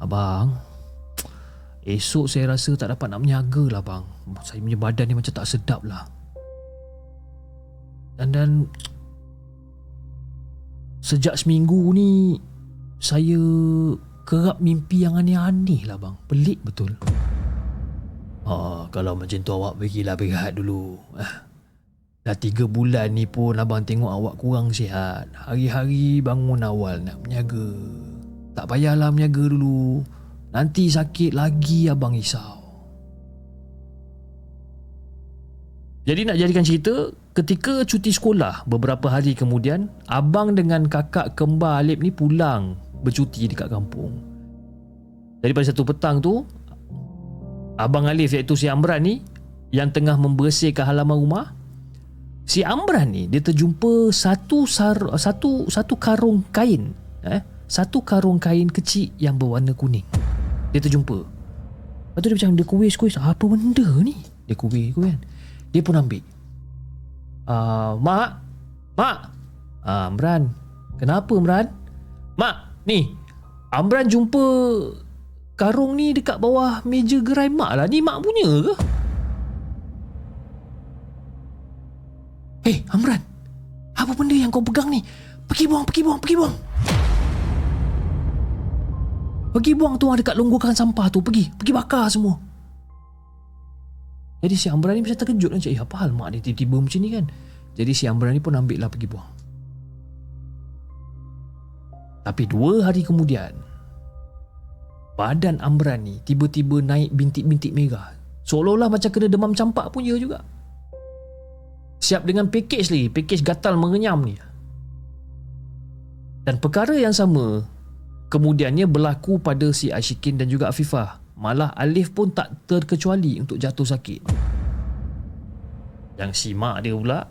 Abang, esok saya rasa tak dapat nak menyaga lah bang. Saya punya badan ni macam tak sedap lah. Dan dan sejak seminggu ni saya kerap mimpi yang aneh-aneh lah bang. Pelik betul. Ah, kalau macam tu awak pergilah berehat dulu. Ah, Dah tiga bulan ni pun abang tengok awak kurang sihat. Hari-hari bangun awal nak menyaga. Tak payahlah menyaga dulu. Nanti sakit lagi abang risau. Jadi nak jadikan cerita, ketika cuti sekolah beberapa hari kemudian, abang dengan kakak kembar Alip ni pulang bercuti dekat kampung. Jadi pada satu petang tu, abang Alif iaitu si Amran ni yang tengah membersihkan halaman rumah, si Amran ni dia terjumpa satu sar, satu satu karung kain eh? Satu karung kain kecil yang berwarna kuning. Dia terjumpa. Lepas tu dia macam dia kuis kuis. Apa benda ni? Dia kuis kuis kan? Dia pun ambil. Uh, mak mak. Uh, Amran kenapa Amran? Mak ni Amran jumpa karung ni dekat bawah meja gerai mak lah. Ni mak punya ke Eh, Amran. Apa benda yang kau pegang ni? Pergi buang, pergi buang, pergi buang. Pergi buang tu dekat longgokan sampah tu. Pergi, pergi bakar semua. Jadi si Amran ni macam terkejut kan. Eh, apa hal mak ni tiba-tiba macam ni kan? Jadi si Amran ni pun ambil lah pergi buang. Tapi dua hari kemudian, badan Amran ni tiba-tiba naik bintik-bintik merah. Seolah-olah macam kena demam campak punya juga. Siap dengan pakej lagi Pakej gatal mengenyam ni. Dan perkara yang sama Kemudiannya berlaku pada si Ashikin dan juga Afifah. Malah Alif pun tak terkecuali untuk jatuh sakit. Yang si mak dia pula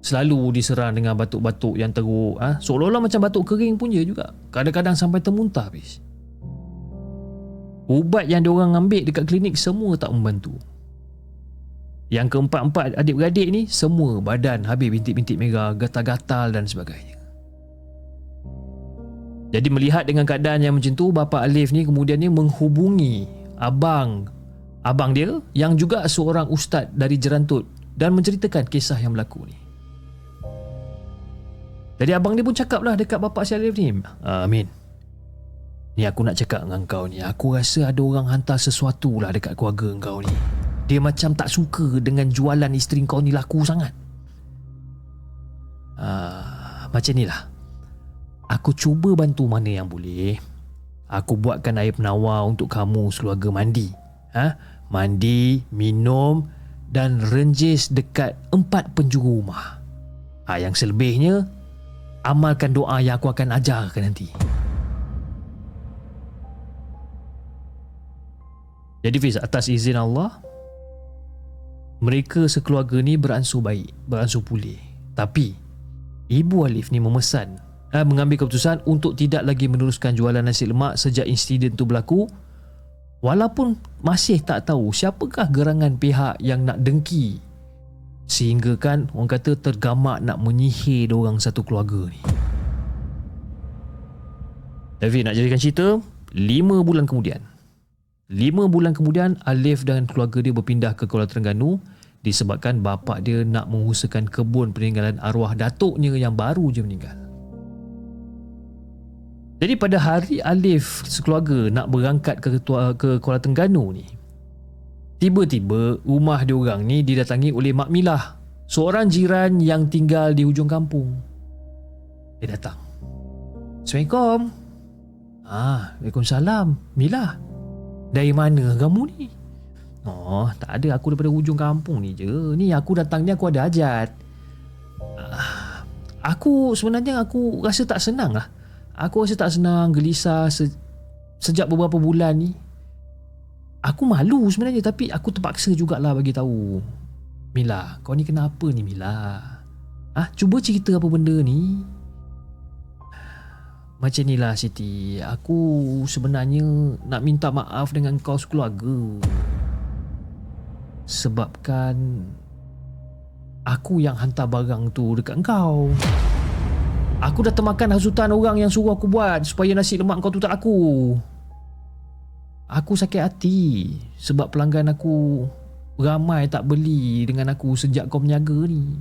Selalu diserang dengan batuk-batuk yang teruk ha? Seolah-olah macam batuk kering pun je juga. Kadang-kadang sampai termuntah habis. Ubat yang diorang ambil dekat klinik semua tak membantu yang keempat-empat adik-beradik ni semua badan habis bintik-bintik merah, gatal-gatal dan sebagainya. Jadi melihat dengan keadaan yang macam tu, bapa Alif ni kemudian ni menghubungi abang abang dia yang juga seorang ustaz dari Jerantut dan menceritakan kisah yang berlaku ni. Jadi abang dia pun cakap lah dekat bapa si Alif ni. Amin. Ni aku nak cakap dengan kau ni. Aku rasa ada orang hantar sesuatu lah dekat keluarga kau ni. Dia macam tak suka dengan jualan isteri kau ni laku sangat. Uh, macam ni lah. Aku cuba bantu mana yang boleh. Aku buatkan air penawar untuk kamu sekeluarga mandi. Ha? Mandi, minum dan renjis dekat empat penjuru rumah. Ha, yang selebihnya, amalkan doa yang aku akan ajarkan nanti. Jadi Fiz, atas izin Allah, mereka sekeluarga ni beransur baik, beransur pulih. Tapi, Ibu Alif ni memesan, eh, mengambil keputusan untuk tidak lagi meneruskan jualan nasi lemak sejak insiden tu berlaku walaupun masih tak tahu siapakah gerangan pihak yang nak dengki sehingga kan orang kata tergamak nak menyihir orang satu keluarga ni. David nak jadikan cerita 5 bulan kemudian. 5 bulan kemudian Alif dan keluarga dia berpindah ke Kuala Terengganu disebabkan bapa dia nak mengusahakan kebun peninggalan arwah datuknya yang baru je meninggal. Jadi pada hari Alif sekeluarga nak berangkat ke ke Kuala Terengganu ni, Tiba-tiba rumah dia orang ni didatangi oleh Mak Milah, seorang jiran yang tinggal di hujung kampung. Dia datang. Assalamualaikum. Ah, Waalaikumsalam. Milah. Dari mana kamu ni? Oh, tak ada. Aku daripada hujung kampung ni je. Ni aku datang ni aku ada hajat. Ah, aku sebenarnya aku rasa tak senang lah. Aku rasa tak senang, gelisah se- sejak beberapa bulan ni. Aku malu sebenarnya tapi aku terpaksa jugalah bagi tahu. Mila, kau ni kenapa ni Mila? Ah, cuba cerita apa benda ni. Macam ni lah Siti, aku sebenarnya nak minta maaf dengan kau sekeluarga. Sebabkan aku yang hantar barang tu dekat kau. Aku dah termakan hasutan orang yang suruh aku buat supaya nasi lemak kau tu tak aku. Aku sakit hati sebab pelanggan aku ramai tak beli dengan aku sejak kau berniaga ni.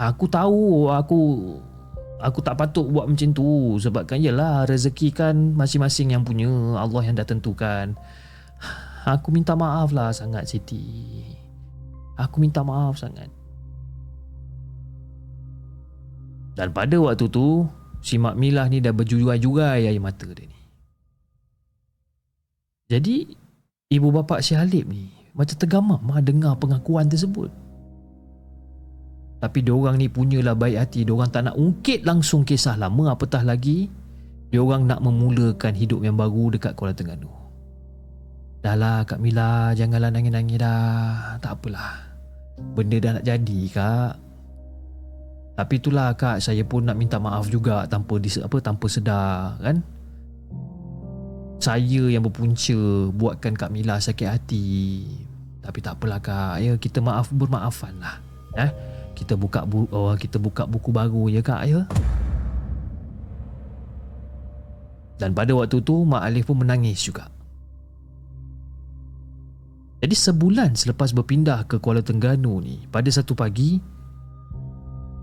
Aku tahu aku aku tak patut buat macam tu sebabkan yalah rezeki kan masing-masing yang punya Allah yang dah tentukan. Aku minta maaf lah sangat Siti. Aku minta maaf sangat. Dan pada waktu tu, si Mak Milah ni dah berjurai-jurai air mata dia ni. Jadi ibu bapa si Halib ni macam tergamam dengar pengakuan tersebut. Tapi diorang ni punyalah baik hati, diorang tak nak ungkit langsung kisah lama apatah lagi diorang nak memulakan hidup yang baru dekat Kuala Terengganu. Dahlah Kak Mila, janganlah nangis-nangis dah. Tak apalah. Benda dah nak jadi Kak. Tapi itulah Kak, saya pun nak minta maaf juga tanpa dis, apa tanpa sedar kan saya yang berpunca buatkan Kak Mila sakit hati. Tapi tak apalah Kak, ya kita maaf bermaafan lah. Eh, kita buka bu- oh, kita buka buku baru ya Kak ya. Dan pada waktu tu Mak Alif pun menangis juga. Jadi sebulan selepas berpindah ke Kuala Terengganu ni, pada satu pagi,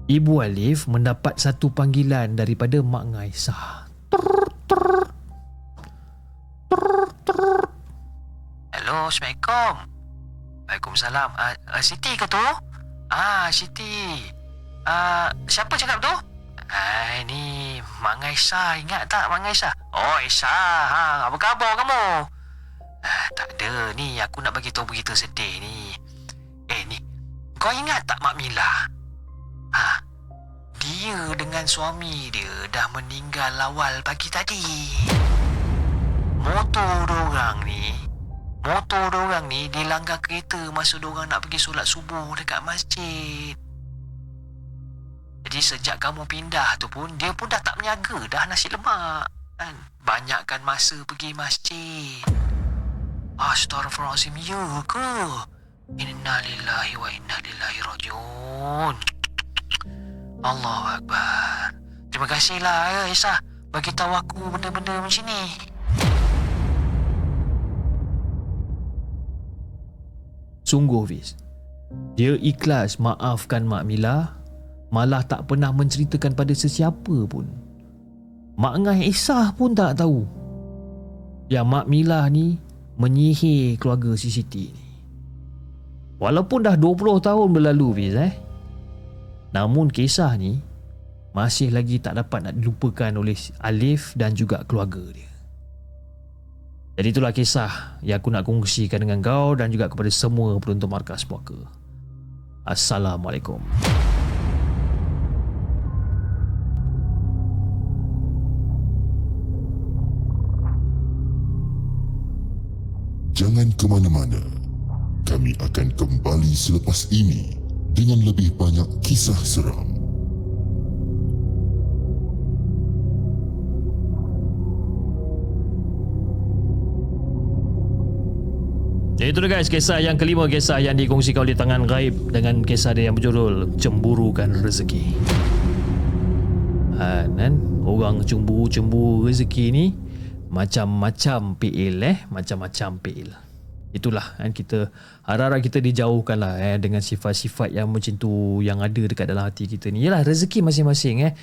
Ibu Alif mendapat satu panggilan daripada Mak Ngaisah. Hello, Assalamualaikum. Waalaikumsalam. Uh, uh, Siti ke tu? Ah, Siti. Uh, siapa cakap tu? Ah, ni Mak Ngaisah. Ingat tak Mak Ngaisah? Oh, Aisyah. Ha, apa khabar kamu? Ah, tak ada. Ni aku nak bagi tahu berita sedih ni. Eh, ni. Kau ingat tak Mak Mila? Ha, dia dengan suami dia dah meninggal awal pagi tadi. Motor dorang ni Motor dorang ni dilanggar kereta masa dorang nak pergi solat subuh dekat masjid. Jadi sejak kamu pindah tu pun dia pun dah tak menyaga dah nasi lemak. Kan? Banyakkan masa pergi masjid. Astaghfirullahaladzim, ya ke? Inna lillahi wa inna ilaihi rajiun. Allahu Akbar. Terima kasihlah ya bagi tahu aku benda-benda macam ni. Sungguh Fiz Dia ikhlas maafkan Mak Mila Malah tak pernah menceritakan pada sesiapa pun. Mak Ngai Isah pun tak tahu. Yang Mak Mila ni Menyihir keluarga si Siti ni. Walaupun dah 20 tahun berlalu Fiz eh? Namun kisah ni Masih lagi tak dapat nak dilupakan oleh Alif dan juga keluarga dia jadi itulah kisah yang aku nak kongsikan dengan kau dan juga kepada semua penonton Markas Puaka. Assalamualaikum. Jangan ke mana-mana. Kami akan kembali selepas ini dengan lebih banyak kisah seram. Jadi itu guys kisah yang kelima kisah yang dikongsikan oleh tangan gaib dengan kisah dia yang berjudul Cemburukan Rezeki. Ha, kan? Orang cemburu-cemburu rezeki ni macam-macam PL eh, macam-macam PL. Itulah kan kita harap-harap kita dijauhkan lah eh, dengan sifat-sifat yang macam tu yang ada dekat dalam hati kita ni. Yalah rezeki masing-masing eh.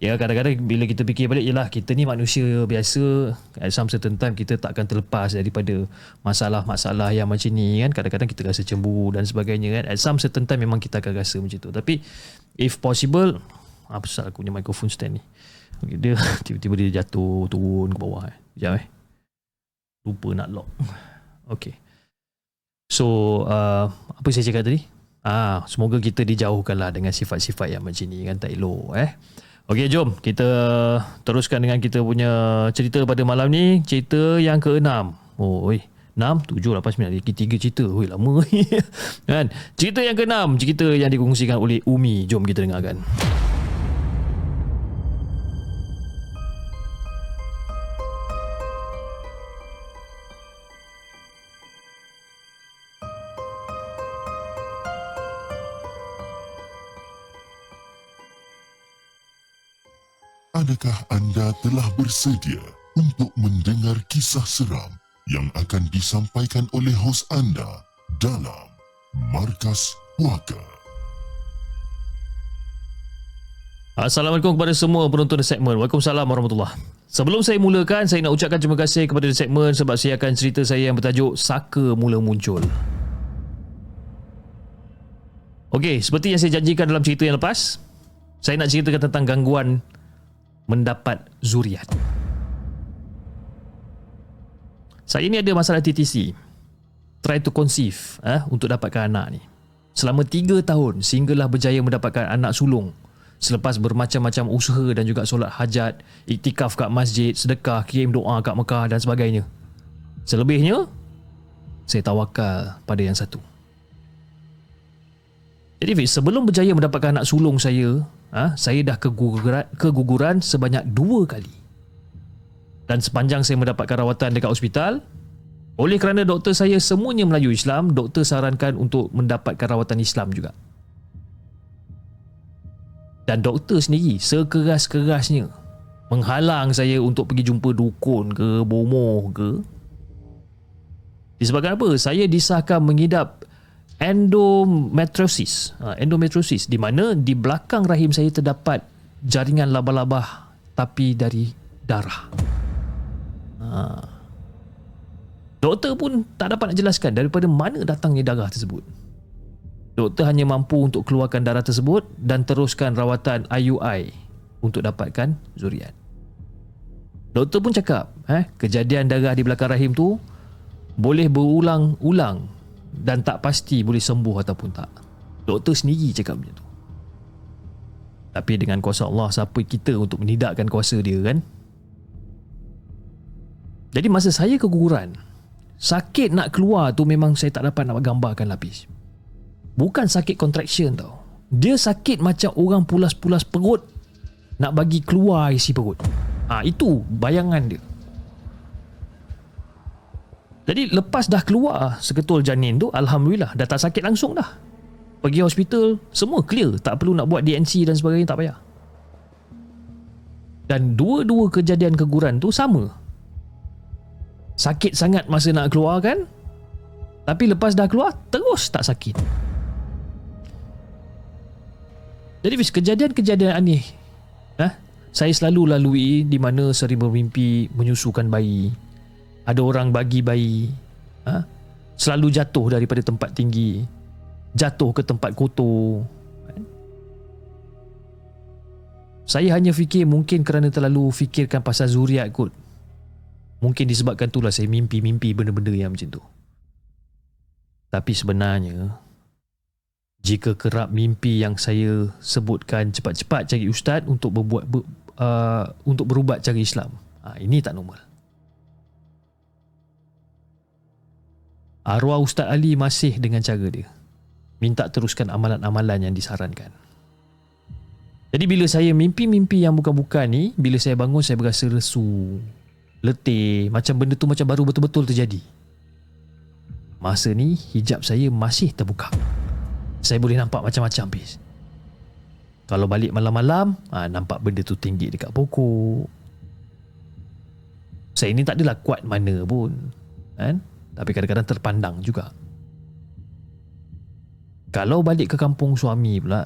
Ya kadang-kadang bila kita fikir balik Yalah kita ni manusia biasa. At some certain time kita tak akan terlepas daripada Masalah-masalah yang macam ni kan? Kadang-kadang kita rasa cemburu dan sebagainya kan? At some certain time memang kita akan rasa macam tu. Tapi if possible Apa pasal aku punya microphone stand ni? Okay, Dia tiba-tiba dia jatuh turun ke bawah eh. Sekejap eh? Lupa nak lock. Okay. So uh, apa saya cakap tadi? Ah, semoga kita dijauhkan lah dengan sifat-sifat yang macam ni kan? Tak elok eh. Okey, jom kita teruskan dengan kita punya cerita pada malam ni. Cerita yang ke-6. Oh, oi. 6, 7, 8, 9. Lagi 3 cerita. Oi, lama. kan? Cerita yang ke-6. Cerita yang dikongsikan oleh Umi. Jom kita dengarkan. Adakah anda telah bersedia untuk mendengar kisah seram yang akan disampaikan oleh hos anda dalam Markas Puaka? Assalamualaikum kepada semua penonton The Segment. Waalaikumsalam warahmatullahi Sebelum saya mulakan, saya nak ucapkan terima kasih kepada The Segment sebab saya akan cerita saya yang bertajuk Saka Mula Muncul. Okey, seperti yang saya janjikan dalam cerita yang lepas, saya nak ceritakan tentang gangguan mendapat zuriat. Saya ni ada masalah TTC. Try to conceive eh, untuk dapatkan anak ni. Selama 3 tahun sehinggalah berjaya mendapatkan anak sulung selepas bermacam-macam usaha dan juga solat hajat, iktikaf kat masjid, sedekah, kirim doa kat Mekah dan sebagainya. Selebihnya, saya tawakal pada yang satu. Jadi Fiz, sebelum berjaya mendapatkan anak sulung saya, ha, saya dah keguguran, keguguran sebanyak dua kali. Dan sepanjang saya mendapatkan rawatan dekat hospital, oleh kerana doktor saya semuanya Melayu Islam, doktor sarankan untuk mendapatkan rawatan Islam juga. Dan doktor sendiri sekeras-kerasnya menghalang saya untuk pergi jumpa dukun ke, bomoh ke. Disebabkan apa? Saya disahkan mengidap endometriosis. Ha, endometriosis di mana di belakang rahim saya terdapat jaringan laba-laba tapi dari darah. Ha. Doktor pun tak dapat nak jelaskan daripada mana datangnya darah tersebut. Doktor hanya mampu untuk keluarkan darah tersebut dan teruskan rawatan IUI untuk dapatkan zuriat. Doktor pun cakap, eh, kejadian darah di belakang rahim tu boleh berulang-ulang dan tak pasti boleh sembuh ataupun tak. Doktor sendiri cakap macam tu. Tapi dengan kuasa Allah, siapa kita untuk menidakkan kuasa dia kan? Jadi masa saya keguguran, sakit nak keluar tu memang saya tak dapat nak gambarkan lapis. Bukan sakit contraction tau. Dia sakit macam orang pulas-pulas perut nak bagi keluar isi perut. Ah ha, itu bayangan dia. Jadi lepas dah keluar seketul janin tu Alhamdulillah dah tak sakit langsung dah Pergi hospital semua clear Tak perlu nak buat DNC dan sebagainya tak payah Dan dua-dua kejadian keguran tu sama. Sakit sangat masa nak keluar kan? Tapi lepas dah keluar, terus tak sakit. Jadi Fiz, kejadian-kejadian aneh ha? saya selalu lalui di mana sering bermimpi menyusukan bayi. Ada orang bagi bayi. Ha? Selalu jatuh daripada tempat tinggi. Jatuh ke tempat kotor. Saya hanya fikir mungkin kerana terlalu fikirkan pasal zuriat kot. Mungkin disebabkan itulah saya mimpi-mimpi benda-benda yang macam tu. Tapi sebenarnya, jika kerap mimpi yang saya sebutkan cepat-cepat cari ustaz untuk berbuat ber, uh, untuk berubat cara Islam. Ha, ini tak normal. Arwah Ustaz Ali masih dengan cara dia. Minta teruskan amalan-amalan yang disarankan. Jadi bila saya mimpi-mimpi yang bukan-bukan ni, bila saya bangun saya berasa resu, letih, macam benda tu macam baru betul-betul terjadi. Masa ni hijab saya masih terbuka saya boleh nampak macam-macam bis. Kalau balik malam-malam, ha, nampak benda tu tinggi dekat pokok. Saya ni tak adalah kuat mana pun. Kan? Tapi kadang-kadang terpandang juga. Kalau balik ke kampung suami pula,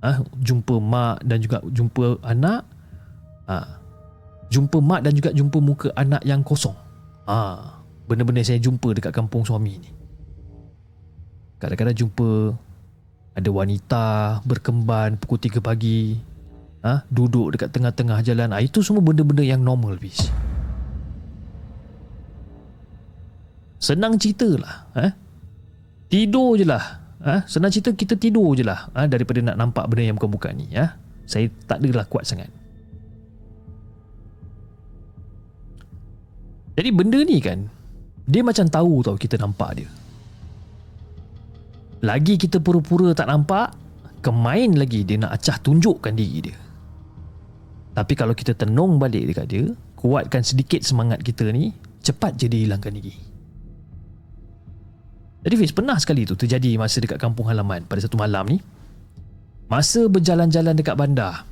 ha, jumpa mak dan juga jumpa anak, ha, jumpa mak dan juga jumpa muka anak yang kosong. Ha, benda-benda saya jumpa dekat kampung suami ni. Kadang-kadang jumpa ada wanita berkemban pukul 3 pagi ha? duduk dekat tengah-tengah jalan ha, itu semua benda-benda yang normal bis senang cerita lah ha? tidur je lah ha? senang cerita kita tidur je lah ha? daripada nak nampak benda yang bukan-bukan ni ha? saya tak adalah kuat sangat jadi benda ni kan dia macam tahu tau kita nampak dia lagi kita pura-pura tak nampak, kemain lagi dia nak acah tunjukkan diri dia. Tapi kalau kita tenung balik dekat dia, kuatkan sedikit semangat kita ni, cepat je dia hilangkan diri. Jadi Fiz, pernah sekali tu terjadi masa dekat kampung halaman pada satu malam ni. Masa berjalan-jalan dekat bandar.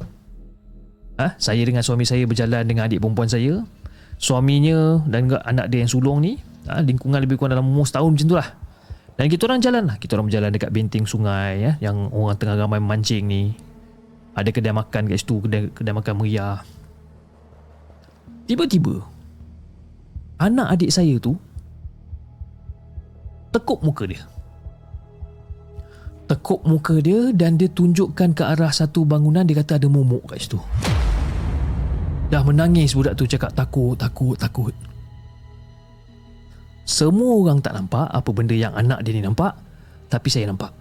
Ha? Saya dengan suami saya berjalan dengan adik perempuan saya. Suaminya dan anak dia yang sulung ni. Ha? Lingkungan lebih kurang dalam umur setahun macam tu lah. Dan kita orang jalan lah. Kita orang berjalan dekat binting sungai ya, yang orang tengah ramai mancing ni. Ada kedai makan kat situ, kedai, kedai makan meriah. Tiba-tiba, anak adik saya tu tekuk muka dia. Tekuk muka dia dan dia tunjukkan ke arah satu bangunan dia kata ada momok kat situ. Dah menangis budak tu cakap takut, takut, takut. Semua orang tak nampak apa benda yang anak dia ni nampak Tapi saya nampak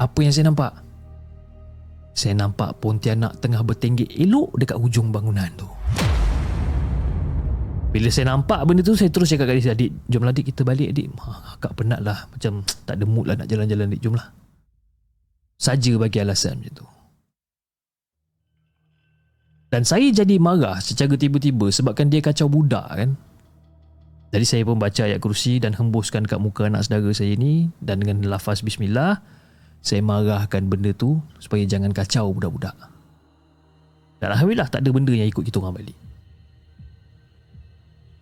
Apa yang saya nampak? Saya nampak Pontianak tengah bertinggi elok dekat hujung bangunan tu Bila saya nampak benda tu Saya terus cakap kat dia Adik, jomlah adik kita balik adik ha, Akak penat lah Macam tak ada mood lah nak jalan-jalan adik Jomlah Saja bagi alasan macam tu dan saya jadi marah secara tiba-tiba sebabkan dia kacau budak kan. Jadi saya pun baca ayat kursi dan hembuskan kat muka anak saudara saya ni dan dengan lafaz bismillah saya marahkan benda tu supaya jangan kacau budak-budak. Dan alhamdulillah tak ada benda yang ikut kita orang balik.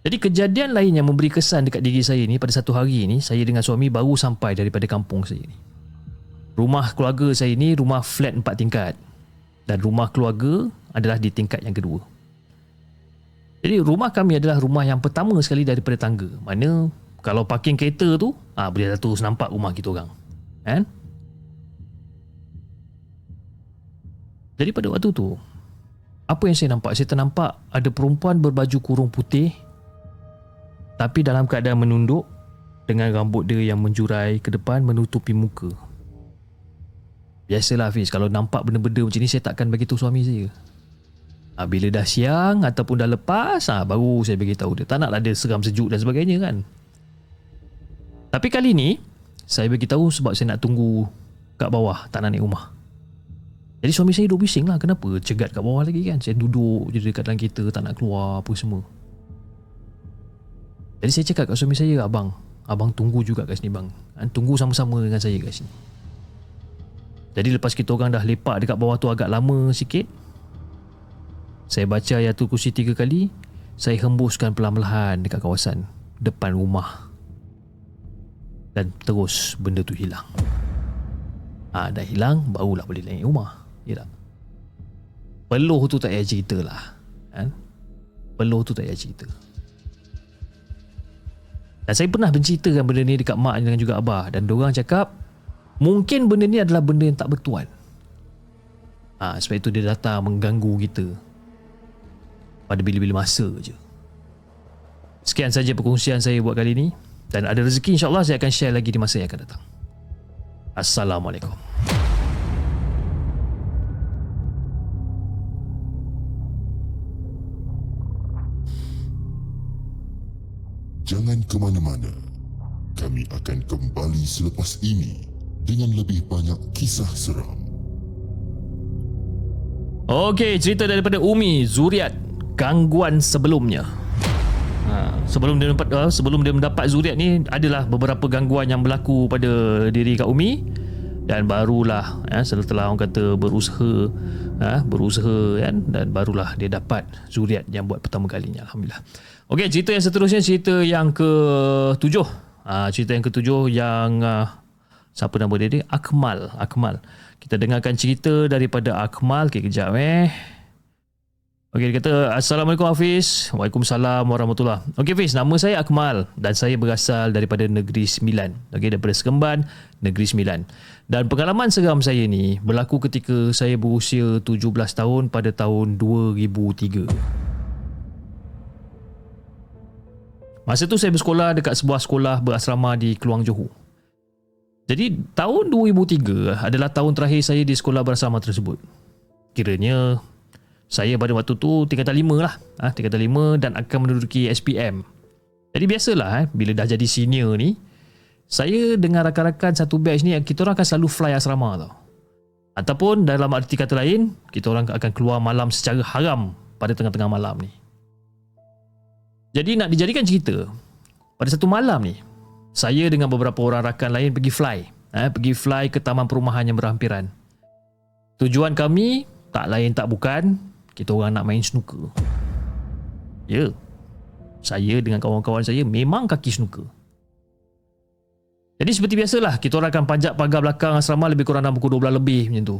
Jadi kejadian lain yang memberi kesan dekat diri saya ni pada satu hari ni saya dengan suami baru sampai daripada kampung saya ni. Rumah keluarga saya ni rumah flat empat tingkat dan rumah keluarga adalah di tingkat yang kedua. Jadi rumah kami adalah rumah yang pertama sekali daripada tangga. Mana kalau parking kereta tu, ah boleh terus nampak rumah kita orang. Kan? Jadi pada waktu tu, apa yang saya nampak? Saya ternampak ada perempuan berbaju kurung putih tapi dalam keadaan menunduk dengan rambut dia yang menjurai ke depan menutupi muka. Biasalah Hafiz, kalau nampak benda-benda macam ni saya takkan bagi tahu suami saya. Ha, bila dah siang ataupun dah lepas, ha, baru saya beritahu dia. Tak naklah dia seram sejuk dan sebagainya kan. Tapi kali ni, saya beritahu sebab saya nak tunggu kat bawah, tak nak naik rumah. Jadi suami saya duduk bising lah. Kenapa cegat kat bawah lagi kan? Saya duduk je dekat dalam kereta, tak nak keluar apa semua. Jadi saya cakap kat suami saya, abang, abang tunggu juga kat sini bang. Ha, tunggu sama-sama dengan saya kat sini. Jadi lepas kita orang dah lepak dekat bawah tu agak lama sikit, Saya baca ayatul kursi tiga kali. Saya hembuskan perlahan-lahan dekat kawasan depan rumah. Dan terus benda tu hilang. Ah, dah hilang, barulah boleh naik rumah. Ya tak? Peluh tu tak payah cerita lah. Kan? Peluh tu tak payah cerita. Dan saya pernah berceritakan benda ni dekat mak dan juga abah. Dan diorang cakap, mungkin benda ni adalah benda yang tak bertuan. Ah, sebab itu dia datang mengganggu kita pada bila-bila masa je. Sekian saja perkongsian saya buat kali ini. Dan ada rezeki insyaAllah saya akan share lagi di masa yang akan datang. Assalamualaikum. Jangan ke mana-mana. Kami akan kembali selepas ini dengan lebih banyak kisah seram. Okey, cerita daripada Umi Zuriat gangguan sebelumnya. Ha, sebelum dia dapat uh, sebelum dia mendapat zuriat ni adalah beberapa gangguan yang berlaku pada diri Kak Umi dan barulah ya, setelah orang kata berusaha ha, berusaha kan dan barulah dia dapat zuriat yang buat pertama kalinya alhamdulillah. Okey, cerita yang seterusnya cerita yang ke-7. Ha, cerita yang ke-7 yang uh, siapa nama dia ni? Akmal, Akmal. Kita dengarkan cerita daripada Akmal. Okey, kejap eh. Okey, dia kata Assalamualaikum Hafiz. Waalaikumsalam warahmatullahi. Okey Hafiz, nama saya Akmal dan saya berasal daripada Negeri Sembilan. Okey, daripada Sekemban, Negeri Sembilan. Dan pengalaman seram saya ni berlaku ketika saya berusia 17 tahun pada tahun 2003. Masa tu saya bersekolah dekat sebuah sekolah berasrama di Keluang Johor. Jadi tahun 2003 adalah tahun terakhir saya di sekolah berasrama tersebut. Kiranya saya pada waktu tu tingkatan 5 lah. Ha, tingkatan 5 dan akan menduduki SPM. Jadi biasalah eh, bila dah jadi senior ni, saya dengan rakan-rakan satu batch ni, kita orang akan selalu fly asrama tau. Ataupun dalam arti kata lain, kita orang akan keluar malam secara haram pada tengah-tengah malam ni. Jadi nak dijadikan cerita, pada satu malam ni, saya dengan beberapa orang rakan lain pergi fly. Eh, pergi fly ke taman perumahan yang berhampiran. Tujuan kami tak lain tak bukan kita orang nak main snooker. Ya. Saya dengan kawan-kawan saya memang kaki snooker. Jadi seperti biasalah, kita orang akan panjat pagar belakang asrama lebih kurang dalam pukul 12 lebih macam tu.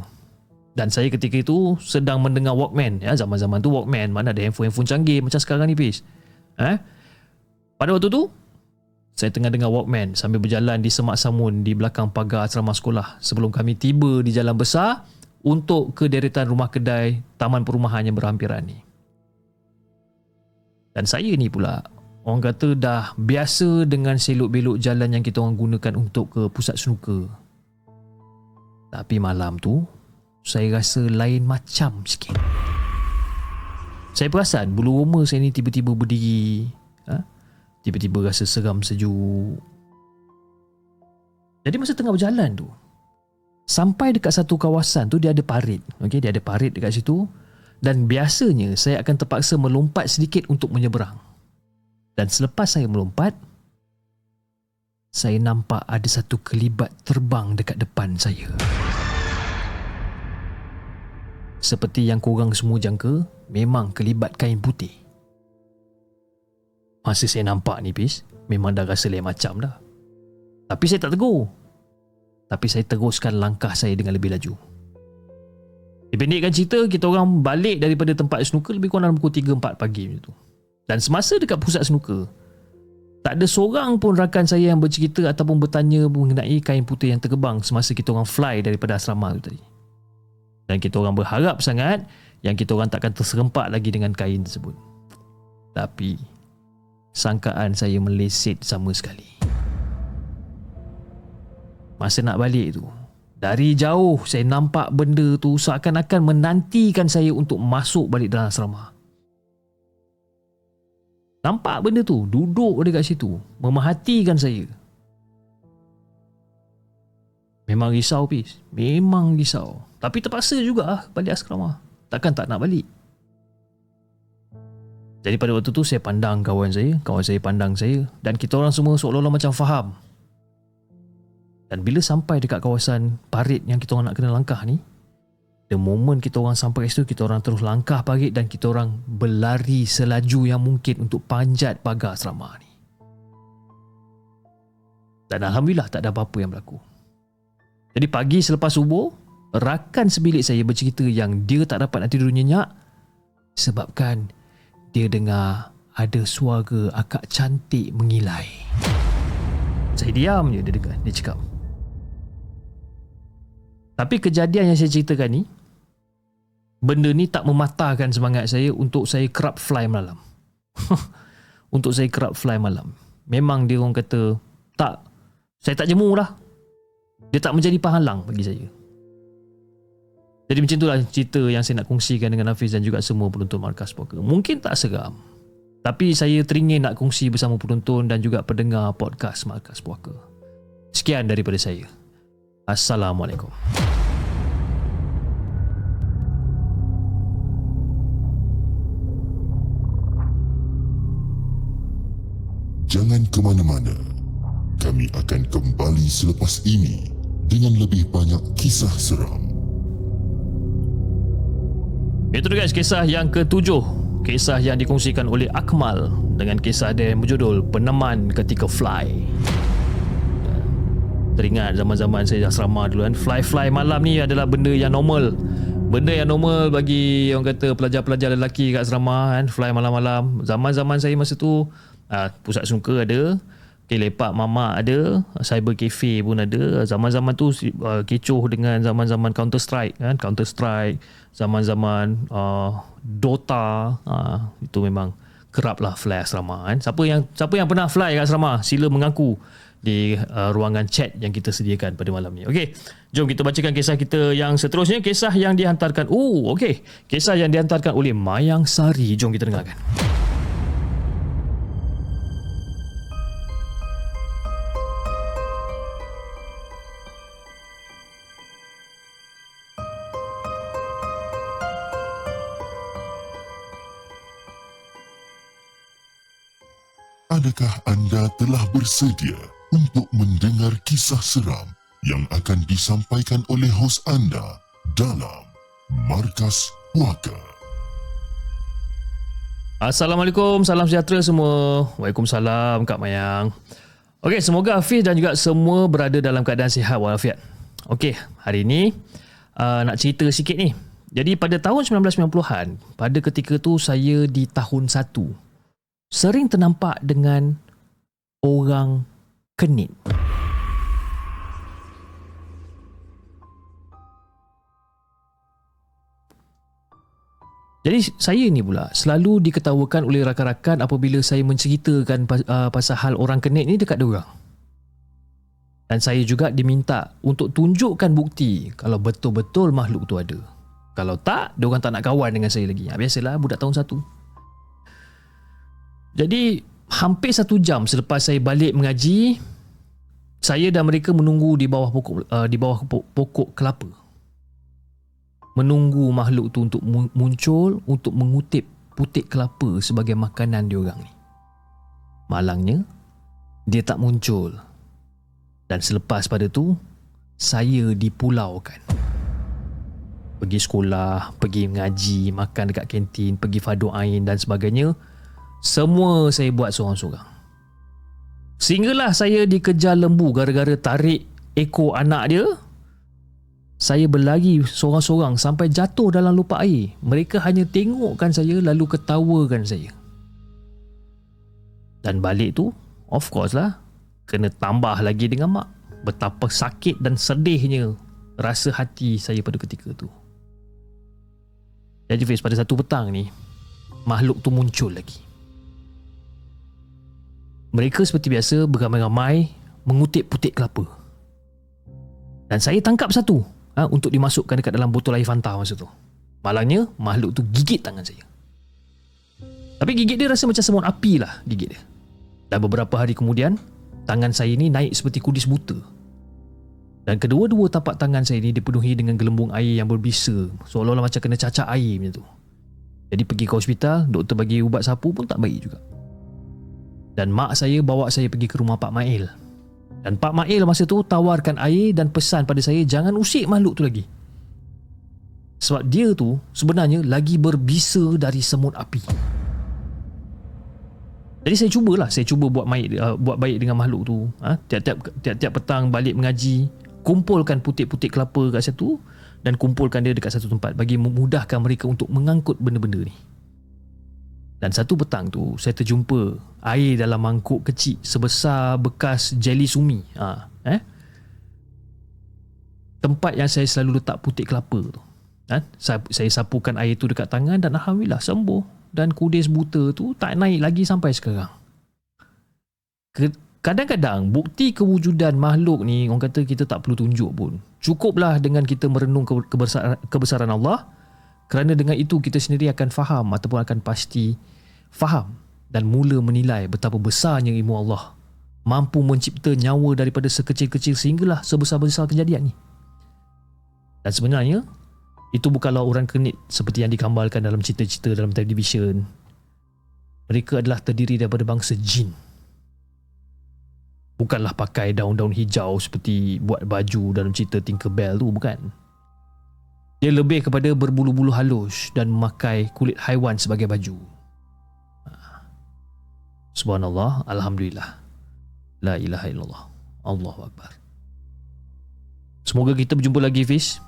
Dan saya ketika itu sedang mendengar Walkman. Ya, zaman-zaman tu Walkman. Mana ada handphone-handphone canggih macam sekarang ni, Pis. Eh? Pada waktu tu, saya tengah dengar Walkman sambil berjalan di semak samun di belakang pagar asrama sekolah sebelum kami tiba di jalan besar untuk ke deretan rumah kedai taman perumahan yang berhampiran ni. Dan saya ni pula, orang kata dah biasa dengan selok-belok jalan yang kita orang gunakan untuk ke pusat snooker. Tapi malam tu, saya rasa lain macam sikit. Saya perasan bulu roma saya ni tiba-tiba berdiri. Ha? Tiba-tiba rasa seram sejuk. Jadi masa tengah berjalan tu, sampai dekat satu kawasan tu dia ada parit. Okey, dia ada parit dekat situ dan biasanya saya akan terpaksa melompat sedikit untuk menyeberang. Dan selepas saya melompat saya nampak ada satu kelibat terbang dekat depan saya. Seperti yang korang semua jangka, memang kelibat kain putih. Masa saya nampak ni, Pis, memang dah rasa lain macam dah. Tapi saya tak tegur tapi saya teruskan langkah saya dengan lebih laju. Dipendekkan cerita, kita orang balik daripada tempat snooker lebih kurang dalam pukul 3-4 pagi macam tu. Dan semasa dekat pusat snooker, tak ada seorang pun rakan saya yang bercerita ataupun bertanya mengenai kain putih yang terkebang semasa kita orang fly daripada asrama tu tadi. Dan kita orang berharap sangat yang kita orang takkan terserempak lagi dengan kain tersebut. Tapi, sangkaan saya meleset sama sekali. Masa nak balik tu Dari jauh saya nampak benda tu Seakan-akan menantikan saya untuk masuk balik dalam asrama Nampak benda tu Duduk dekat situ Memerhatikan saya. Memang risau Pis. Memang risau. Tapi terpaksa juga lah balik asrama. Takkan tak nak balik. Jadi pada waktu tu saya pandang kawan saya, kawan saya pandang saya dan kita orang semua seolah-olah macam faham. Dan bila sampai dekat kawasan parit yang kita orang nak kena langkah ni, The moment kita orang sampai kat situ Kita orang terus langkah balik Dan kita orang berlari selaju yang mungkin Untuk panjat pagar asrama ni Dan Alhamdulillah tak ada apa-apa yang berlaku Jadi pagi selepas subuh Rakan sebilik saya bercerita yang dia tak dapat nak tidur nyenyak Sebabkan dia dengar ada suara akak cantik mengilai. Saya diam je dia dengar, dia cakap. Tapi kejadian yang saya ceritakan ni, benda ni tak mematahkan semangat saya untuk saya kerap fly malam. untuk saya kerap fly malam. Memang dia orang kata, tak, saya tak jemur lah. Dia tak menjadi penghalang bagi saya. Jadi macam itulah cerita yang saya nak kongsikan dengan Hafiz dan juga semua penonton Markas Poker. Mungkin tak seram. Tapi saya teringin nak kongsi bersama penonton dan juga pendengar podcast Markas Puaka. Sekian daripada saya. Assalamualaikum. Jangan ke mana-mana. Kami akan kembali selepas ini dengan lebih banyak kisah seram. Itu guys kisah yang ketujuh Kisah yang dikongsikan oleh Akmal dengan kisah dia yang berjudul Peneman Ketika Fly. Teringat zaman-zaman saya asrama dulu kan. Fly-fly malam ni adalah benda yang normal. Benda yang normal bagi orang kata pelajar-pelajar lelaki kat asrama kan. Fly malam-malam. Zaman-zaman saya masa tu uh, pusat sungka ada. Okay, lepak mamak ada, cyber cafe pun ada. Zaman-zaman tu uh, kecoh dengan zaman-zaman Counter Strike kan, Counter Strike, zaman-zaman uh, Dota, uh, itu memang kerap lah fly asrama kan. Siapa yang siapa yang pernah fly kat asrama, sila mengaku di uh, ruangan chat yang kita sediakan pada malam ni. Okey, jom kita bacakan kisah kita yang seterusnya, kisah yang dihantarkan. Oh, okey. Kisah yang dihantarkan oleh Mayang Sari. Jom kita dengarkan. Adakah anda telah bersedia untuk mendengar kisah seram yang akan disampaikan oleh hos anda dalam Markas Puaka? Assalamualaikum, salam sejahtera semua. Waalaikumsalam Kak Mayang. Okey, semoga Hafiz dan juga semua berada dalam keadaan sihat walafiat. Okey, hari ini uh, nak cerita sikit ni. Jadi pada tahun 1990-an, pada ketika tu saya di tahun 1 sering ternampak dengan orang kenit. Jadi saya ni pula selalu diketawakan oleh rakan-rakan apabila saya menceritakan uh, pasal hal orang kenit ni dekat dia Dan saya juga diminta untuk tunjukkan bukti kalau betul-betul makhluk tu ada. Kalau tak, dia orang tak nak kawan dengan saya lagi. Ha, biasalah budak tahun satu. Jadi hampir satu jam selepas saya balik mengaji, saya dan mereka menunggu di bawah pokok uh, di bawah pokok kelapa. Menunggu makhluk tu untuk muncul untuk mengutip putik kelapa sebagai makanan dia orang ni. Malangnya dia tak muncul. Dan selepas pada tu saya dipulaukan. Pergi sekolah, pergi mengaji, makan dekat kantin, pergi fadu ain dan sebagainya semua saya buat seorang-seorang. Sehinggalah saya dikejar lembu gara-gara tarik ekor anak dia. Saya berlari seorang-seorang sampai jatuh dalam lupa air. Mereka hanya tengokkan saya lalu ketawakan saya. Dan balik tu, of course lah, kena tambah lagi dengan mak. Betapa sakit dan sedihnya rasa hati saya pada ketika tu. Jadi Fiz, pada satu petang ni, makhluk tu muncul lagi. Mereka seperti biasa beramai-ramai mengutip putik kelapa. Dan saya tangkap satu ha, untuk dimasukkan dekat dalam botol air Fanta masa tu. Malangnya makhluk tu gigit tangan saya. Tapi gigit dia rasa macam semut api lah gigit dia. Dan beberapa hari kemudian, tangan saya ni naik seperti kudis buta. Dan kedua-dua tapak tangan saya ni dipenuhi dengan gelembung air yang berbisa. Seolah-olah macam kena cacak air macam tu. Jadi pergi ke hospital, doktor bagi ubat sapu pun tak baik juga dan mak saya bawa saya pergi ke rumah Pak Mail. Dan Pak Mail masa tu tawarkan air dan pesan pada saya jangan usik makhluk tu lagi. Sebab dia tu sebenarnya lagi berbisa dari semut api. Jadi saya cubalah, saya cuba buat baik uh, buat baik dengan makhluk tu. Ha? Tiap-tiap tiap-tiap petang balik mengaji, kumpulkan putik-putik kelapa kat situ dan kumpulkan dia dekat satu tempat bagi memudahkan mereka untuk mengangkut benda-benda ni. Dan satu petang tu saya terjumpa air dalam mangkuk kecil sebesar bekas jelly sumi. Ha, eh? Tempat yang saya selalu letak putik kelapa tu. Ha? Saya, saya sapukan air tu dekat tangan dan Alhamdulillah sembuh. Dan kudis buta tu tak naik lagi sampai sekarang. Kadang-kadang bukti kewujudan makhluk ni orang kata kita tak perlu tunjuk pun. Cukuplah dengan kita merenung kebesaran, kebesaran Allah kerana dengan itu kita sendiri akan faham ataupun akan pasti faham dan mula menilai betapa besarnya ilmu Allah mampu mencipta nyawa daripada sekecil-kecil sehinggalah sebesar-besar kejadian ni. Dan sebenarnya itu bukanlah orang kenit seperti yang digambarkan dalam cerita-cerita dalam televisyen. Mereka adalah terdiri daripada bangsa jin. Bukanlah pakai daun-daun hijau seperti buat baju dalam cerita Tinkerbell tu, bukan. Dia lebih kepada berbulu-bulu halus dan memakai kulit haiwan sebagai baju. Subhanallah, Alhamdulillah. La ilaha illallah. Allahu Akbar. Semoga kita berjumpa lagi Fiz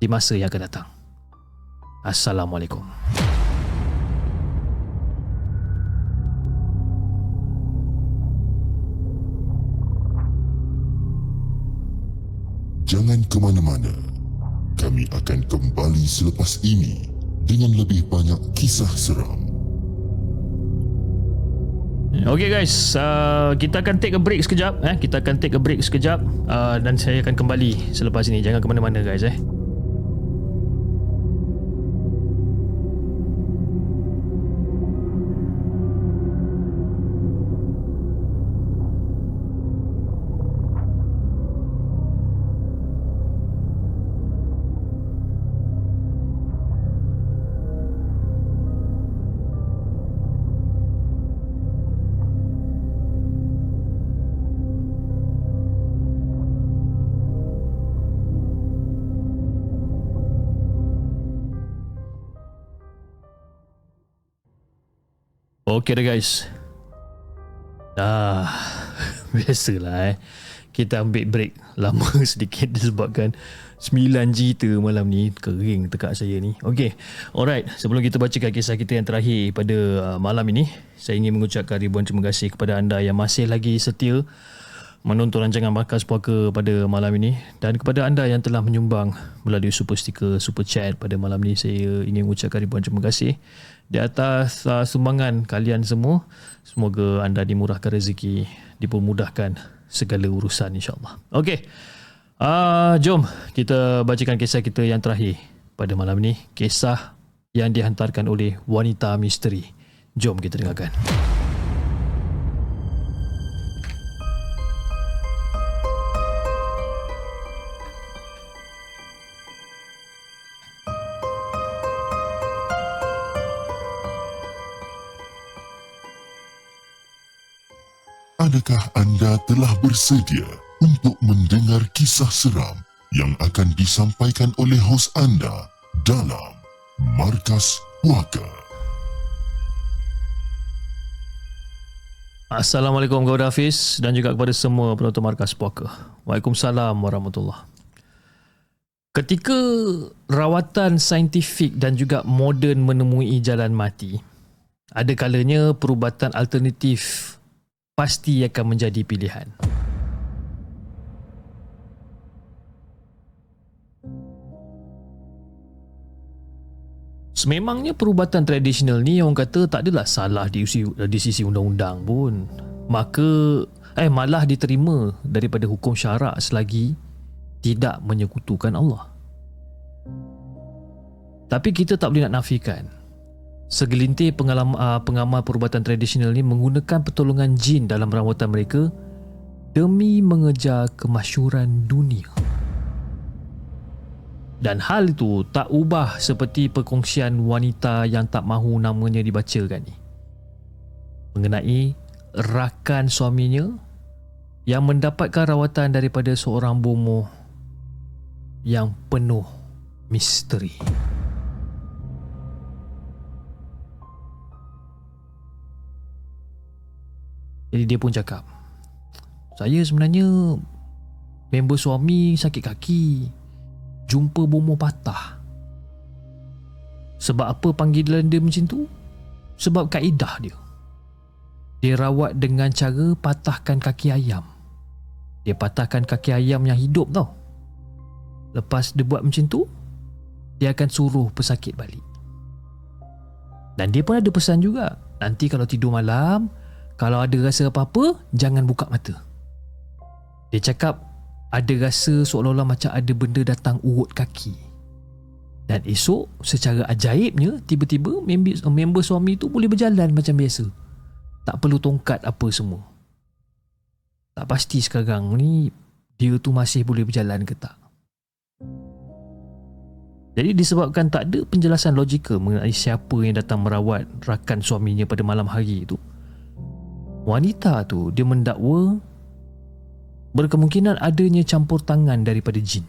di masa yang akan datang. Assalamualaikum. Jangan ke mana-mana. Kami akan kembali selepas ini dengan lebih banyak kisah seram. Okay guys, uh, kita akan take a break sekejap. Eh? Kita akan take a break sekejap uh, dan saya akan kembali selepas ini. Jangan ke mana-mana guys. Eh? Okey dah guys. Dah. Biasalah eh. Kita ambil break lama sedikit disebabkan 9 cerita malam ni kering tekak saya ni. Okey. Alright, sebelum kita bacakan kisah kita yang terakhir pada uh, malam ini, saya ingin mengucapkan ribuan terima kasih kepada anda yang masih lagi setia menonton rancangan Markas Puaka pada malam ini dan kepada anda yang telah menyumbang melalui super sticker, super chat pada malam ini saya ingin mengucapkan ribuan terima kasih di atas uh, sumbangan kalian semua. Semoga anda dimurahkan rezeki, dipermudahkan segala urusan insyaAllah. Okey, uh, jom kita bacakan kisah kita yang terakhir pada malam ini. Kisah yang dihantarkan oleh wanita misteri. Jom kita dengarkan. Adakah anda telah bersedia untuk mendengar kisah seram yang akan disampaikan oleh hos anda dalam Markas Puaka? Assalamualaikum kepada Hafiz dan juga kepada semua penonton Markas Puaka. Waalaikumsalam warahmatullahi Ketika rawatan saintifik dan juga moden menemui jalan mati, ada kalanya perubatan alternatif pasti akan menjadi pilihan. Sememangnya perubatan tradisional ni orang kata tak adalah salah di sisi, di sisi undang-undang pun. Maka eh malah diterima daripada hukum syarak selagi tidak menyekutukan Allah. Tapi kita tak boleh nak nafikan Segelintir pengalaman, uh, pengamal perubatan tradisional ini menggunakan pertolongan jin dalam rawatan mereka demi mengejar kemasyuran dunia. Dan hal itu tak ubah seperti perkongsian wanita yang tak mahu namanya dibacakan ni. Mengenai rakan suaminya yang mendapatkan rawatan daripada seorang bomoh yang penuh misteri. Jadi dia pun cakap, saya sebenarnya member suami sakit kaki, jumpa bomoh patah. Sebab apa panggilan dia macam tu? Sebab kaedah dia. Dia rawat dengan cara patahkan kaki ayam. Dia patahkan kaki ayam yang hidup tau. Lepas dia buat macam tu, dia akan suruh pesakit balik. Dan dia pun ada pesan juga. Nanti kalau tidur malam, kalau ada rasa apa-apa, jangan buka mata. Dia cakap ada rasa seolah-olah macam ada benda datang urut kaki. Dan esok secara ajaibnya tiba-tiba member, member suami tu boleh berjalan macam biasa. Tak perlu tongkat apa semua. Tak pasti sekarang ni dia tu masih boleh berjalan ke tak. Jadi disebabkan tak ada penjelasan logikal mengenai siapa yang datang merawat rakan suaminya pada malam hari itu. Wanita tu dia mendakwa berkemungkinan adanya campur tangan daripada jin.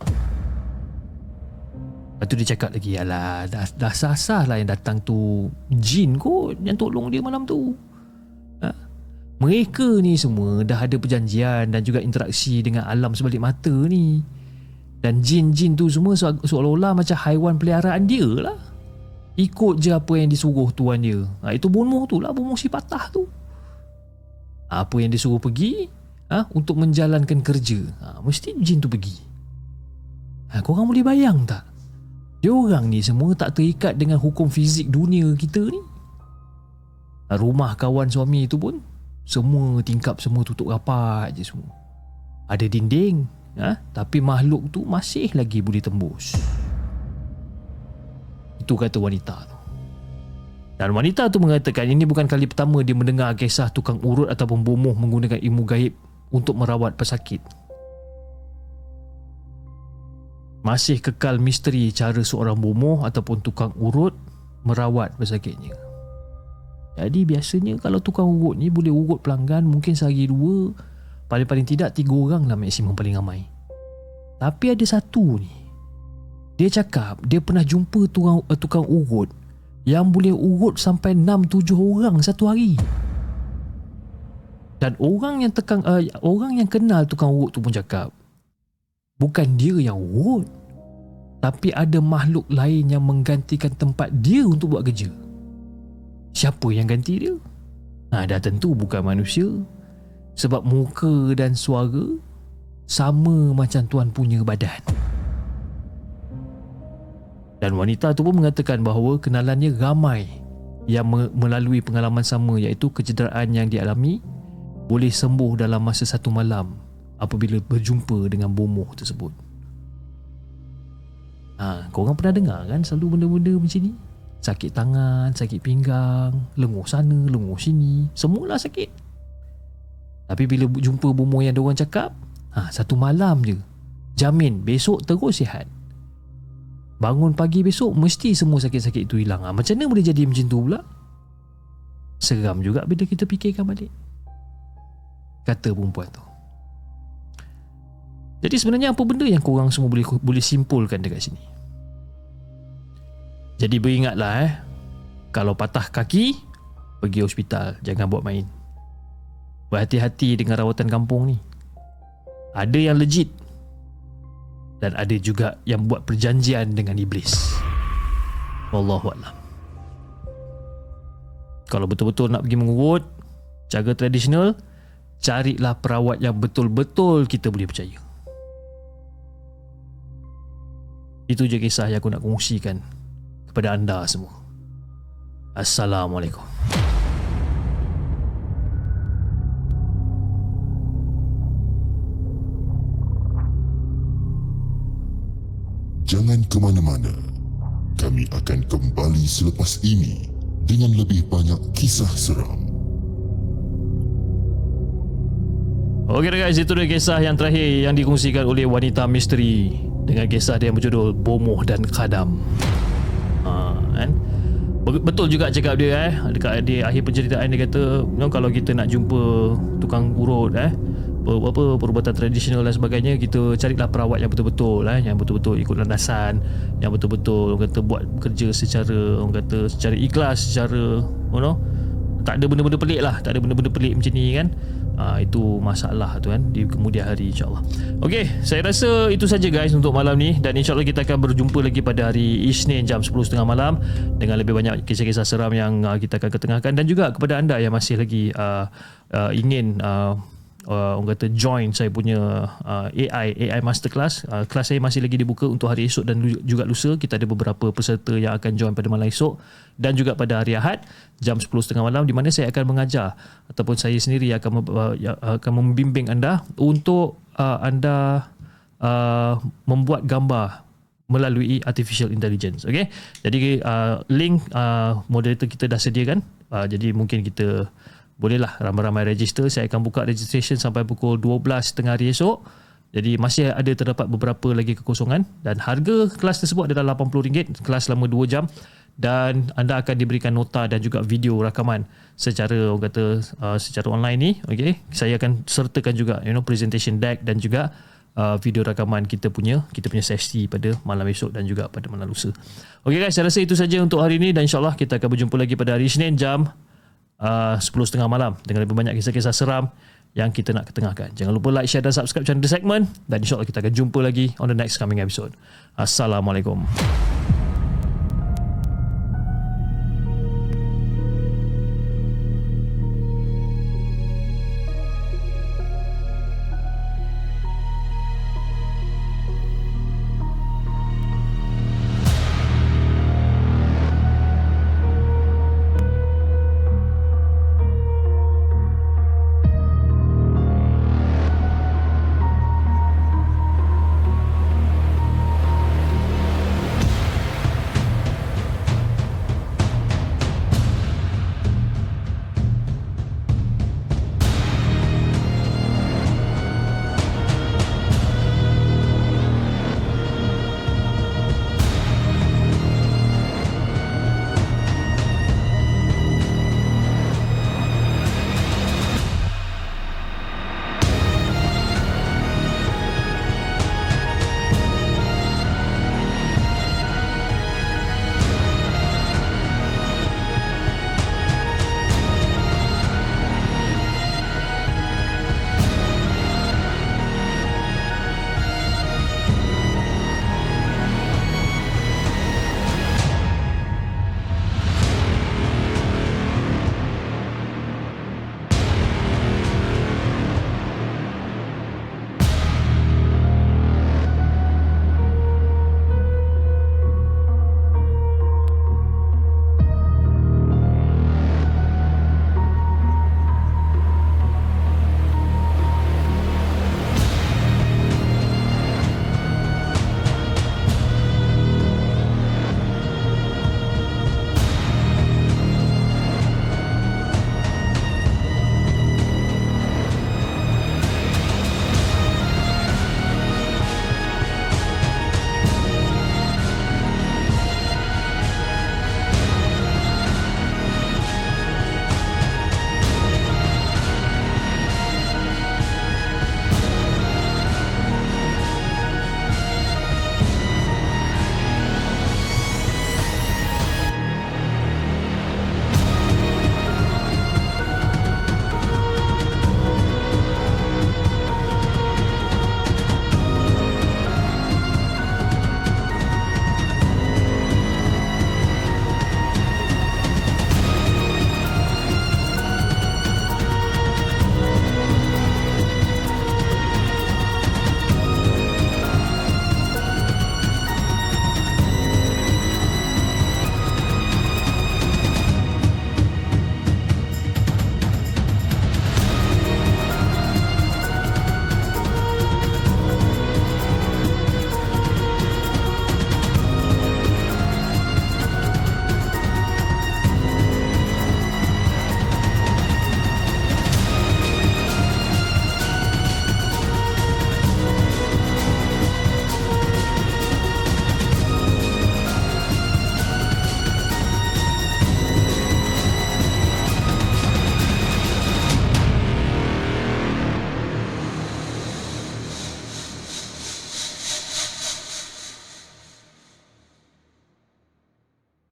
Lepas tu dia cakap lagi Alah dah, dah sah-sah lah yang datang tu Jin kot Yang tolong dia malam tu. Ha? Mereka ni semua Dah ada perjanjian Dan juga interaksi Dengan alam sebalik mata ni. Dan jin-jin tu semua Seolah-olah macam haiwan peliharaan dia lah. Ikut je apa yang disuruh tuan dia. Ha, Itu bomoh tu lah Bomoh si patah tu Apa yang disuruh pergi ha, Untuk menjalankan kerja ha, Mesti jin tu pergi ha, Korang boleh bayang tak dia orang ni semua tak terikat dengan hukum fizik dunia kita ni. Rumah kawan suami tu pun semua tingkap semua tutup rapat je semua. Ada dinding, ha? tapi makhluk tu masih lagi boleh tembus. Itu kata wanita tu. Dan wanita tu mengatakan ini bukan kali pertama dia mendengar kisah tukang urut ataupun bomoh menggunakan ilmu gaib untuk merawat pesakit masih kekal misteri cara seorang bomoh ataupun tukang urut merawat pesakitnya. Jadi biasanya kalau tukang urut ni boleh urut pelanggan mungkin sehari dua, paling-paling tidak tiga orang lah maksimum paling ramai. Tapi ada satu ni. Dia cakap dia pernah jumpa tukang, uh, tukang urut yang boleh urut sampai enam tujuh orang satu hari. Dan orang yang tekang uh, orang yang kenal tukang urut tu pun cakap Bukan dia yang urut Tapi ada makhluk lain yang menggantikan tempat dia untuk buat kerja Siapa yang ganti dia? Ha, dah tentu bukan manusia Sebab muka dan suara Sama macam tuan punya badan Dan wanita tu pun mengatakan bahawa kenalannya ramai Yang melalui pengalaman sama iaitu kecederaan yang dialami Boleh sembuh dalam masa satu malam apabila berjumpa dengan bomoh tersebut. Ha, korang pernah dengar kan selalu benda-benda macam ni? Sakit tangan, sakit pinggang, lenguh sana, lenguh sini, semualah sakit. Tapi bila jumpa bomoh yang orang cakap, ha, satu malam je, jamin besok terus sihat. Bangun pagi besok mesti semua sakit-sakit itu hilang. Ha, macam mana boleh jadi macam tu pula? Seram juga bila kita fikirkan balik. Kata perempuan tu. Jadi sebenarnya apa benda yang korang semua boleh boleh simpulkan dekat sini? Jadi beringatlah eh Kalau patah kaki Pergi hospital Jangan buat main Berhati-hati dengan rawatan kampung ni Ada yang legit Dan ada juga yang buat perjanjian dengan iblis Wallahualam Kalau betul-betul nak pergi mengurut Cara tradisional Carilah perawat yang betul-betul kita boleh percaya Itu je kisah yang aku nak kongsikan kepada anda semua. Assalamualaikum. Jangan ke mana-mana. Kami akan kembali selepas ini dengan lebih banyak kisah seram. Okey guys, itu dia kisah yang terakhir yang dikongsikan oleh wanita misteri dengan kisah dia yang berjudul Bomoh dan Kadam. Ha, kan? Betul juga cakap dia eh dekat di akhir penceritaan dia kata you know, kalau kita nak jumpa tukang urut eh apa perubatan tradisional dan sebagainya kita carilah perawat yang betul-betul eh, yang betul-betul ikut landasan yang betul-betul orang kata buat kerja secara orang kata secara ikhlas secara you know tak ada benda-benda pelik lah tak ada benda-benda pelik macam ni kan? Uh, itu masalah tu kan di kemudian hari insyaAllah. Ok saya rasa itu saja guys untuk malam ni. Dan insyaAllah kita akan berjumpa lagi pada hari Isnin jam 10.30 malam dengan lebih banyak kisah-kisah seram yang uh, kita akan ketengahkan. Dan juga kepada anda yang masih lagi uh, uh, ingin uh, uh, orang kata join saya punya uh, AI AI masterclass. Uh, kelas saya masih lagi dibuka untuk hari esok dan juga lusa. Kita ada beberapa peserta yang akan join pada malam esok dan juga pada hari Ahad jam 10.30 malam di mana saya akan mengajar. Ataupun saya sendiri akan uh, akan membimbing anda untuk uh, anda uh, membuat gambar melalui artificial intelligence. Okey? Jadi uh, link uh, moderator kita dah sediakan. Uh, jadi mungkin kita bolehlah ramai-ramai register. Saya akan buka registration sampai pukul 12 tengah hari esok. Jadi masih ada terdapat beberapa lagi kekosongan. Dan harga kelas tersebut adalah RM80 kelas selama 2 jam. Dan anda akan diberikan nota dan juga video rakaman secara orang kata uh, secara online ni okey? Saya akan sertakan juga you know presentation deck dan juga uh, video rakaman kita punya kita punya sesi pada malam esok dan juga pada malam lusa. Okey guys, saya rasa itu saja untuk hari ini dan insyaallah kita akan berjumpa lagi pada hari Isnin jam uh, 10.30 malam dengan lebih banyak kisah-kisah seram yang kita nak ketengahkan. Jangan lupa like, share dan subscribe channel The Segment dan insyaAllah kita akan jumpa lagi on the next coming episode. Assalamualaikum.